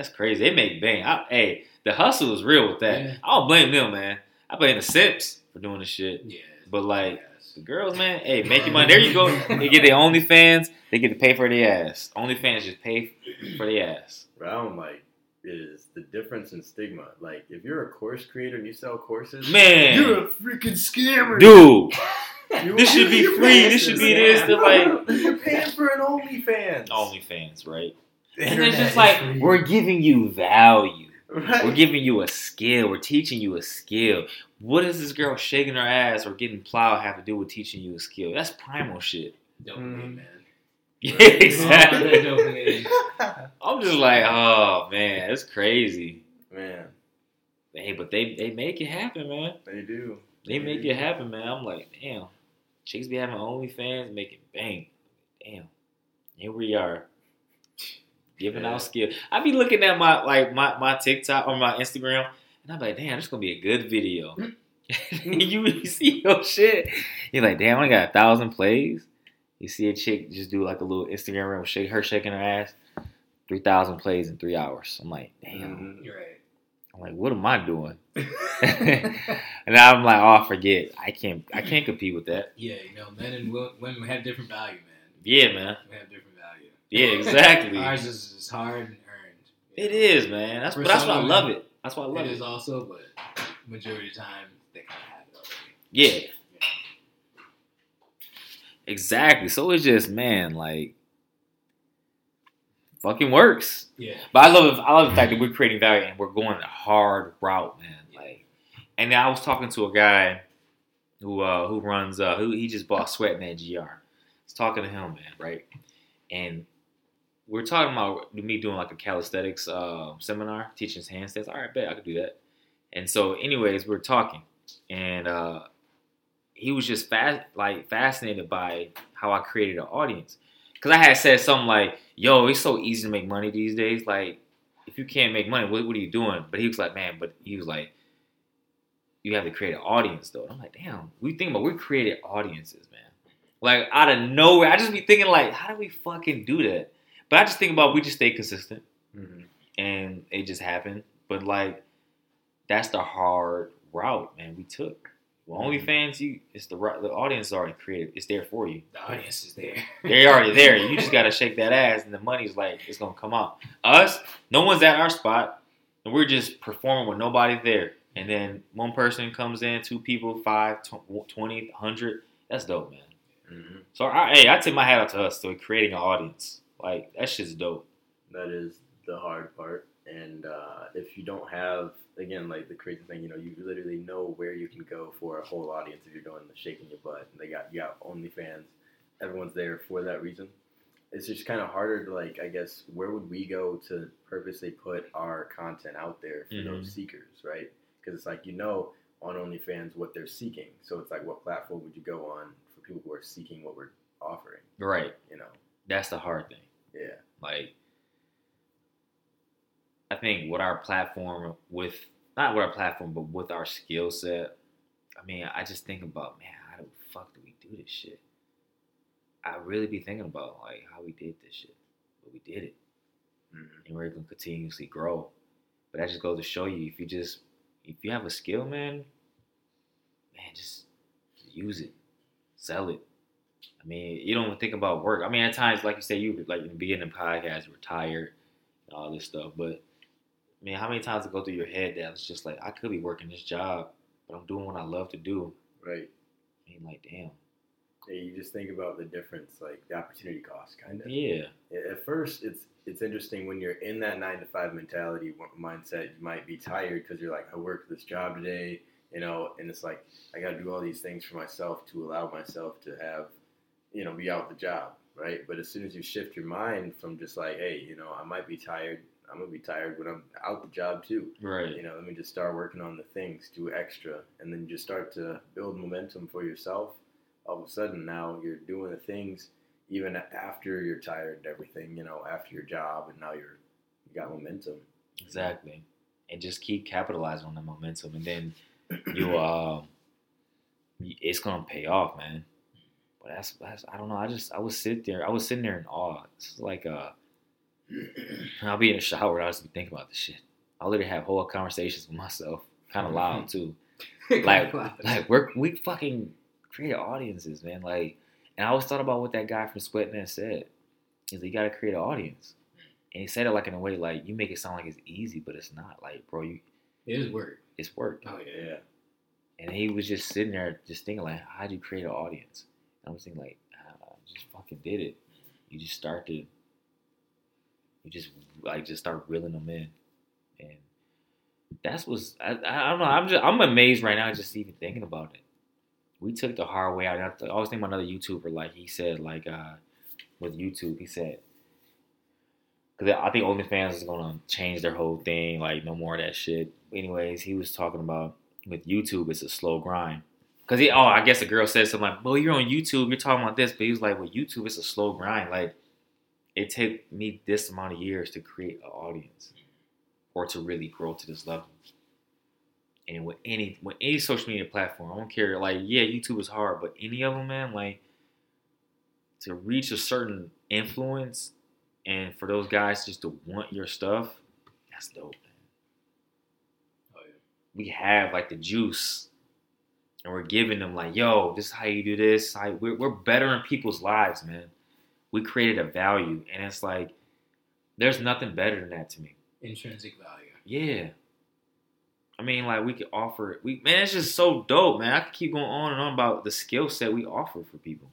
[SPEAKER 1] That's crazy. They make bang. I, hey, the hustle is real with that.
[SPEAKER 2] Yeah.
[SPEAKER 1] I don't blame them, man. I blame the simps for doing this shit.
[SPEAKER 2] Yeah.
[SPEAKER 1] But like
[SPEAKER 2] Yes.
[SPEAKER 1] the girls, man, hey, make your money. There you go. They get their OnlyFans. They get to pay for their ass. OnlyFans just pay for their ass.
[SPEAKER 3] What I don't like is the difference in stigma. Like, if you're a course creator and you sell courses,
[SPEAKER 1] Man.
[SPEAKER 3] you're a freaking scammer.
[SPEAKER 1] Dude,
[SPEAKER 3] You-
[SPEAKER 1] this should be free. This should be
[SPEAKER 3] this.
[SPEAKER 1] this, to, like-
[SPEAKER 3] you're paying for an OnlyFans.
[SPEAKER 1] OnlyFans, right?
[SPEAKER 3] The
[SPEAKER 1] And it's just like we're giving you value.
[SPEAKER 3] Right.
[SPEAKER 1] We're giving you a skill. We're teaching you a skill. What does this girl shaking her ass or getting plowed have to do with teaching you a skill? That's primal shit.
[SPEAKER 2] Dopamine,
[SPEAKER 3] Mhm.
[SPEAKER 2] man.
[SPEAKER 1] Yeah, exactly. I'm just like, oh man, it's crazy.
[SPEAKER 3] Man,
[SPEAKER 1] Hey, but they they make it happen, man.
[SPEAKER 3] they do.
[SPEAKER 1] They make it happen, man. I'm like, damn. Chicks be having OnlyFans, making bang. Damn. Here we are. Giving
[SPEAKER 3] Yeah.
[SPEAKER 1] out skill. I be looking at my like my, my TikTok or my Instagram, and I'm like, damn, this gonna be a good video. you, you see your shit. You're like, damn, I got a thousand plays. You see a chick just do like a little Instagram reel, shake her shaking her ass, three thousand plays in three hours. I'm like, damn.
[SPEAKER 3] Mhm.
[SPEAKER 2] You're right.
[SPEAKER 1] I'm like, what am I doing? and I'm like, oh, forget. I can't. I can't compete with that.
[SPEAKER 2] Yeah, you know, men and women have different value, man.
[SPEAKER 1] Yeah, man.
[SPEAKER 2] We have different value.
[SPEAKER 1] Yeah, exactly.
[SPEAKER 2] Ours is, is hard and earned.
[SPEAKER 1] It is, man. That's that's why I love it. That's why I love
[SPEAKER 2] It
[SPEAKER 1] it.
[SPEAKER 2] is also, but majority of the time they kind of have it already.
[SPEAKER 1] Yeah, exactly. So it's just, man, like, fucking works.
[SPEAKER 2] Yeah.
[SPEAKER 1] But I love, I love the fact that we're creating value and we're going a hard route, man. Like, and I was talking to a guy who uh who runs uh who he just bought Sweat Sweatnet GR. I was talking to him, man, right? And we're talking about me doing like a calisthenics uh, seminar, teaching handstands. All right, bet I could do that. And so, anyways, we're talking, and uh, he was just fast, like fascinated by how I created an audience. Cause I had said something like, "Yo, it's so easy to make money these days. Like, if you can't make money, what, what are you doing?" But he was like, "Man," but he was like, "You have to create an audience, though." And I'm like, "Damn, we think about we created audiences, man. Like out of nowhere, I just be thinking like, how do we fucking do that?" But I just think about we just stay consistent
[SPEAKER 3] Mhm.
[SPEAKER 1] and it just happened. But like, that's the hard route, man. We took. Well, OnlyFans, you it's the the audience is already created. It's there for you.
[SPEAKER 2] The audience is there.
[SPEAKER 1] They're already there. You just gotta shake that ass, and the money's like it's gonna come out. Us, no one's at our spot, and we're just performing with nobody there. And then one person comes in, two people, five, tw- 20, 100. That's dope, man.
[SPEAKER 3] Mhm.
[SPEAKER 1] So, I, hey, I take my hat out to us for creating an audience. Like that shit's dope.
[SPEAKER 3] That is the hard part. And uh, if you don't have, again, like the crazy thing, you know, you literally know where you can go for a whole audience if you're doing the shaking your butt. And they got you got OnlyFans. Everyone's there for that reason. It's just kind of harder to like, I guess, where would we go to purposely put our content out there for
[SPEAKER 1] Mhm.
[SPEAKER 3] those seekers, right? Because it's like you know on OnlyFans what they're seeking. So it's like, what platform would you go on for people who are seeking what we're offering?
[SPEAKER 1] Right.
[SPEAKER 3] You know?
[SPEAKER 1] That's the hard thing.
[SPEAKER 3] Yeah.
[SPEAKER 1] Like, I think with our platform, with not with our platform, but with our skill set, I mean, I just think about, man, how the fuck do we do this shit? I really be thinking about like how we did this shit, but we did it,
[SPEAKER 3] Mhm.
[SPEAKER 1] and we're gonna continuously grow. But that just goes to show you, if you just if you have a skill, man, man, just, just use it, sell it. I mean, you don't think about work. I mean, at times, like you said, you like in the beginning of the podcast, you were tired and all this stuff. But I mean, how many times it go through your head that it's just like I could be working this job, but I'm doing what I love to do.
[SPEAKER 3] Right.
[SPEAKER 1] I mean, like, damn,
[SPEAKER 3] Yeah, you just think about the difference, like the opportunity cost, kind of.
[SPEAKER 1] yeah,
[SPEAKER 3] At first, it's it's interesting when you're in that nine to five mentality mindset. You might be tired because you're like, I worked this job today, you know, and it's like I got to do all these things for myself to allow myself to have, you know, be out the job, right? But as soon as you shift your mind from just like, hey, you know, I might be tired. I'm gonna be tired when I'm out the job too.
[SPEAKER 1] right,
[SPEAKER 3] You know, let me just start working on the things, do extra, and then you just start to build momentum for yourself. All of a sudden, now you're doing the things even after you're tired and everything. You know, after your job, and now you're you got momentum.
[SPEAKER 1] exactly. And just keep capitalizing on the momentum, and then you uh, it's gonna pay off, man. But that's, that's I don't know. I just I was sit there. I was sitting there in awe. It's like uh, I'll be in the shower. and I'll just be thinking about this shit. I literally have whole conversations with myself, kind of loud too. Like, like we're we fucking create audiences, man. Like, and I always thought about what that guy from Sweatnet said. Is you got to create an audience, and he said it like in a way like you make it sound like it's easy, but it's not. Like, bro, you
[SPEAKER 2] it is work.
[SPEAKER 1] it's work.
[SPEAKER 2] Oh yeah.
[SPEAKER 3] Yeah,
[SPEAKER 1] And he was just sitting there, just thinking like, how do you create an audience? I was thinking like, I just fucking did it. You just start to, you just like just start reeling them in, and that's what's I, I don't know. I'm just I'm amazed right now just even thinking about it. We took the hard way out. I always think about another YouTuber like he said like uh with YouTube. He said because I think OnlyFans is gonna change their whole thing. Like no more of that shit. Anyways, he was talking about with YouTube, it's a slow grind. Cause he, oh, I guess the girl said something like, "Well, you're on YouTube, you're talking about this," but he was like, "Well, YouTube, it's a slow grind. Like it take me this amount of years to create an audience, or to really grow to this level." And with any with any social media platform, I don't care. Like, yeah, YouTube is hard, but any of them, man, like to reach a certain influence, and for those guys just to want your stuff, that's dope, man.
[SPEAKER 2] Oh, yeah.
[SPEAKER 1] We have like the juice, and we're giving them like, yo, this is how you do this. How we're we're better in people's lives, man. We created a value, and it's like there's nothing better than that to me.
[SPEAKER 2] Intrinsic value.
[SPEAKER 1] Yeah. I mean, like we could offer it. we man, it's just so dope, man. I could keep going on and on about the skill set we offer for people.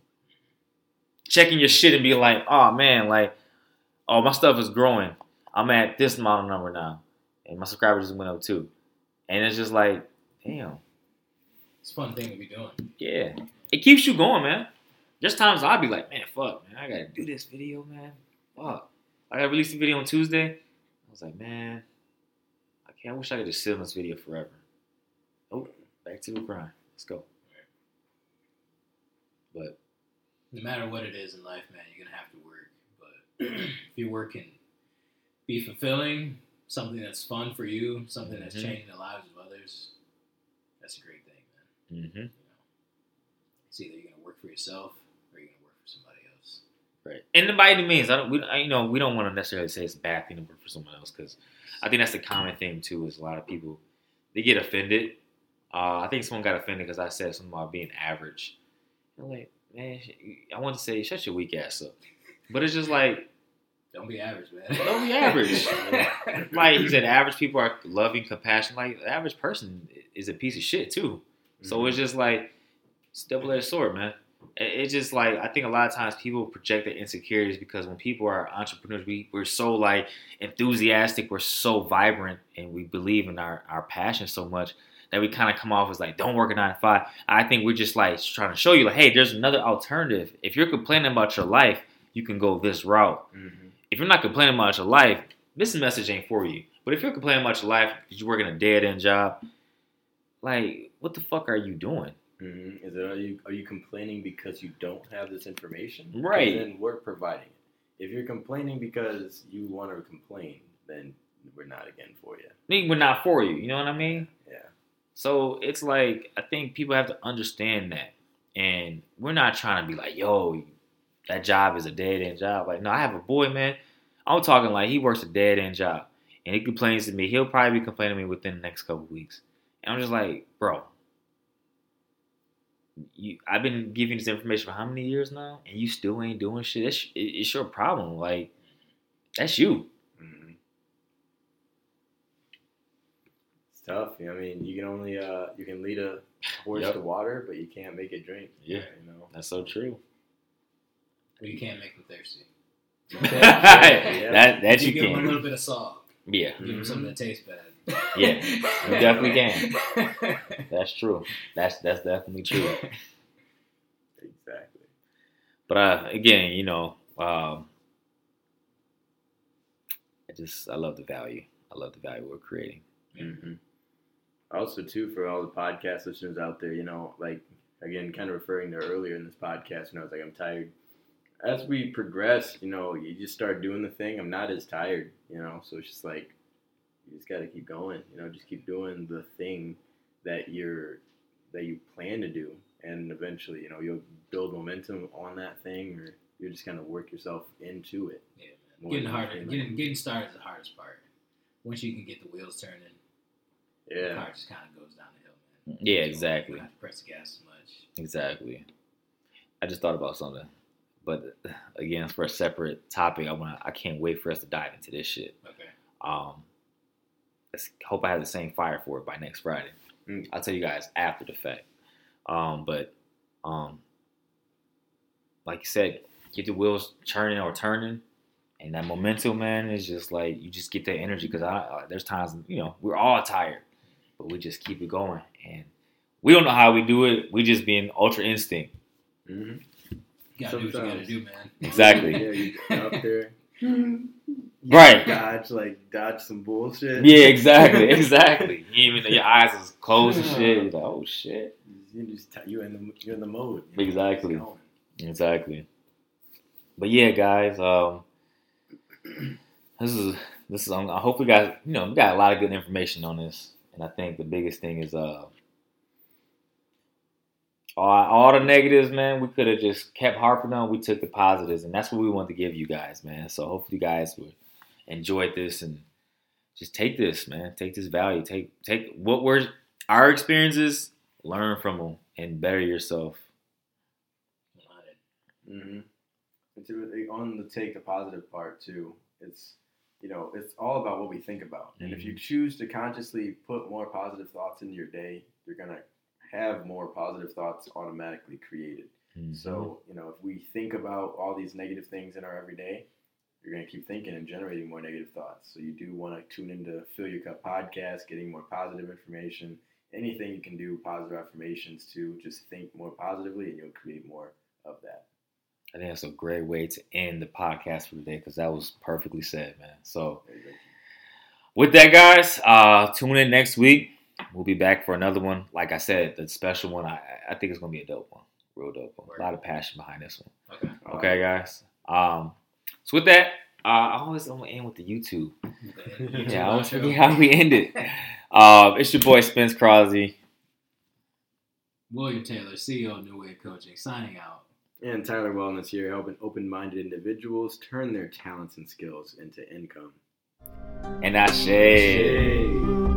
[SPEAKER 1] Checking your shit and be like, oh man, like, oh my stuff is growing. I'm at this model number now. And my subscribers just went up too. And it's just like, damn,
[SPEAKER 2] It's a fun thing to be doing.
[SPEAKER 1] yeah. It keeps you going, man. There's times I'll be like, man, fuck, man, I gotta do this video, man. Fuck. I gotta release the video on Tuesday. I was like, man, I can't. I wish I could just sit on this video forever. Oh, back to the grind. Let's go. But
[SPEAKER 2] no matter what it is in life, man, you're gonna have to work. But if your work can be fulfilling, something that's fun for you, something that's
[SPEAKER 1] Mhm.
[SPEAKER 2] changing the lives of others, that's a great.
[SPEAKER 1] Mm-hmm.
[SPEAKER 2] It's either you're gonna work for yourself or you're gonna work for somebody else.
[SPEAKER 1] right. And by any means, I don't. We, I, you know, we don't want to necessarily say it's a bad thing to work for someone else because I think that's the common thing too. Is a lot of people they get offended. Uh, I think someone got offended because I said something about being average. I'm like, man, I want to say shut your weak ass up, but it's just like
[SPEAKER 2] Don't be average, man.
[SPEAKER 1] Don't be average. like he said, average people are loving, compassionate. Like the average person is a piece of shit too. So it's just like it's double edged sword, man. It's just like I think a lot of times people project their insecurities because when people are entrepreneurs, we we're so like enthusiastic, we're so vibrant, and we believe in our our passion so much that we kind of come off as like don't work a nine to five. I think we're just like trying to show you like, hey, there's another alternative. If you're complaining about your life, you can go this route
[SPEAKER 3] Mm-hmm.
[SPEAKER 1] if you're not complaining about your life, this message ain't for you. But if you're complaining about your life because you're working a dead end job, like what the fuck are you doing?
[SPEAKER 3] Mm-hmm. Is it are you are you complaining because you don't have this information?
[SPEAKER 1] Right.
[SPEAKER 3] Then we're providing it. If you're complaining because you want to complain, then we're not again for you.
[SPEAKER 1] I mean, we're not for you. You know what I mean?
[SPEAKER 3] Yeah.
[SPEAKER 1] So it's like I think people have to understand that, and we're not trying to be like, yo, that job is a dead end job. Like, no, I have a boy, man. I'm talking like he works a dead end job, and he complains to me. He'll probably be complaining to me within the next couple weeks, and I'm just like, bro. You, I've been giving this information for how many years now, and you still ain't doing shit. It's, it's your problem. Like, that's you.
[SPEAKER 3] Mm-hmm. It's tough. I mean, you can only uh, you can lead a horse
[SPEAKER 1] Yep.
[SPEAKER 3] to water, but you can't make it drink.
[SPEAKER 1] Yeah.
[SPEAKER 3] You know.
[SPEAKER 1] That's so true.
[SPEAKER 2] Or you can't make them thirsty.
[SPEAKER 1] that that you
[SPEAKER 2] give them a little bit of salt.
[SPEAKER 1] Yeah,
[SPEAKER 2] Give them something that tastes bad.
[SPEAKER 1] Yeah, you definitely can. that's true. That's that's definitely true.
[SPEAKER 3] Exactly.
[SPEAKER 1] But uh, again, you know, um, I just I love the value. I love the value we're creating.
[SPEAKER 3] Mm-hmm. Also, too, for all the podcast listeners out there, you know, like again, kind of referring to earlier in this podcast, you I was like I'm tired. As we progress, you know, you just start doing the thing. I'm not as tired, you know, so it's just like you just got to keep going, you know, just keep doing the thing that you're that you plan to do, and eventually, you know, you'll build momentum on that thing, or you just kind of work yourself into it.
[SPEAKER 2] Yeah, Getting
[SPEAKER 3] than
[SPEAKER 2] harder,
[SPEAKER 3] anything.
[SPEAKER 2] getting getting started is the hardest part. Once you can get the wheels turning, yeah, the
[SPEAKER 3] yeah,
[SPEAKER 2] car just kind of goes down the hill, man.
[SPEAKER 1] Yeah,
[SPEAKER 2] So
[SPEAKER 1] exactly.
[SPEAKER 2] You don't have to press the gas so much.
[SPEAKER 1] Exactly. I just thought about something, but again, for a separate topic, I want I can't wait for us to dive into this shit.
[SPEAKER 2] Okay.
[SPEAKER 1] Um, let's hope I have the same fire for it by next Friday.
[SPEAKER 3] Mm.
[SPEAKER 1] I'll tell you guys after the fact. Um, but um, like you said, get the wheels churning or turning, and that momentum, man, is just like you just get that energy. Because I, uh, there's times you know we're all tired, but we just keep it going, and we don't know how we do it. We just being ultra instinct.
[SPEAKER 3] hmm
[SPEAKER 2] You gotta do what you gotta do, man.
[SPEAKER 1] Exactly.
[SPEAKER 3] Yeah, you out there.
[SPEAKER 1] Right.
[SPEAKER 3] Dodge like dodge some bullshit.
[SPEAKER 1] Yeah, exactly, exactly. You even your eyes is closed and shit. You're like, oh shit.
[SPEAKER 3] You just you in the you're in the mode. you know,
[SPEAKER 1] Exactly. Exactly. But yeah, guys, um, this is this is. I hope we got you know we got a lot of good information on this, and I think the biggest thing is uh, all, all the negatives, man. We could have just kept harping on. We took the positives, and that's what we want to give you guys, man. So hopefully, you guys would enjoy this and just take this, man. Take this value. Take take what we're our experiences, learn from them, and better yourself.
[SPEAKER 3] Mm-hmm. And to, on the take the positive part too, it's you know it's all about what we think about, and if you choose to consciously put more positive thoughts into your day, you're gonna have more positive thoughts automatically created.
[SPEAKER 1] Mm-hmm.
[SPEAKER 3] So you know if we think about all these negative things in our everyday, you're gonna keep thinking and generating more negative thoughts. So you do want to tune into Fill Your Cup podcast, getting more positive information. Anything you can do positive affirmations to, just think more positively, and you'll create more of that.
[SPEAKER 1] I think that's a great way to end the podcast for today because that was perfectly said, man. So,
[SPEAKER 3] There you go.
[SPEAKER 1] with that, guys, uh, tune in next week. We'll be back for another one. Like I said, the special one, I, I think it's gonna be a dope one, real dope one. A lot of passion behind this one.
[SPEAKER 2] Okay.
[SPEAKER 1] Okay, guys. Um, so with that, uh, I always want to end with the YouTube. Yeah, I always forget how we end it. Uh, it's your boy Spence Crosby.
[SPEAKER 2] William Taylor, CEO of New Wave Coaching, signing out.
[SPEAKER 3] And Tyler Wellness here, helping open minded individuals turn their talents and skills into income.
[SPEAKER 1] And I shade.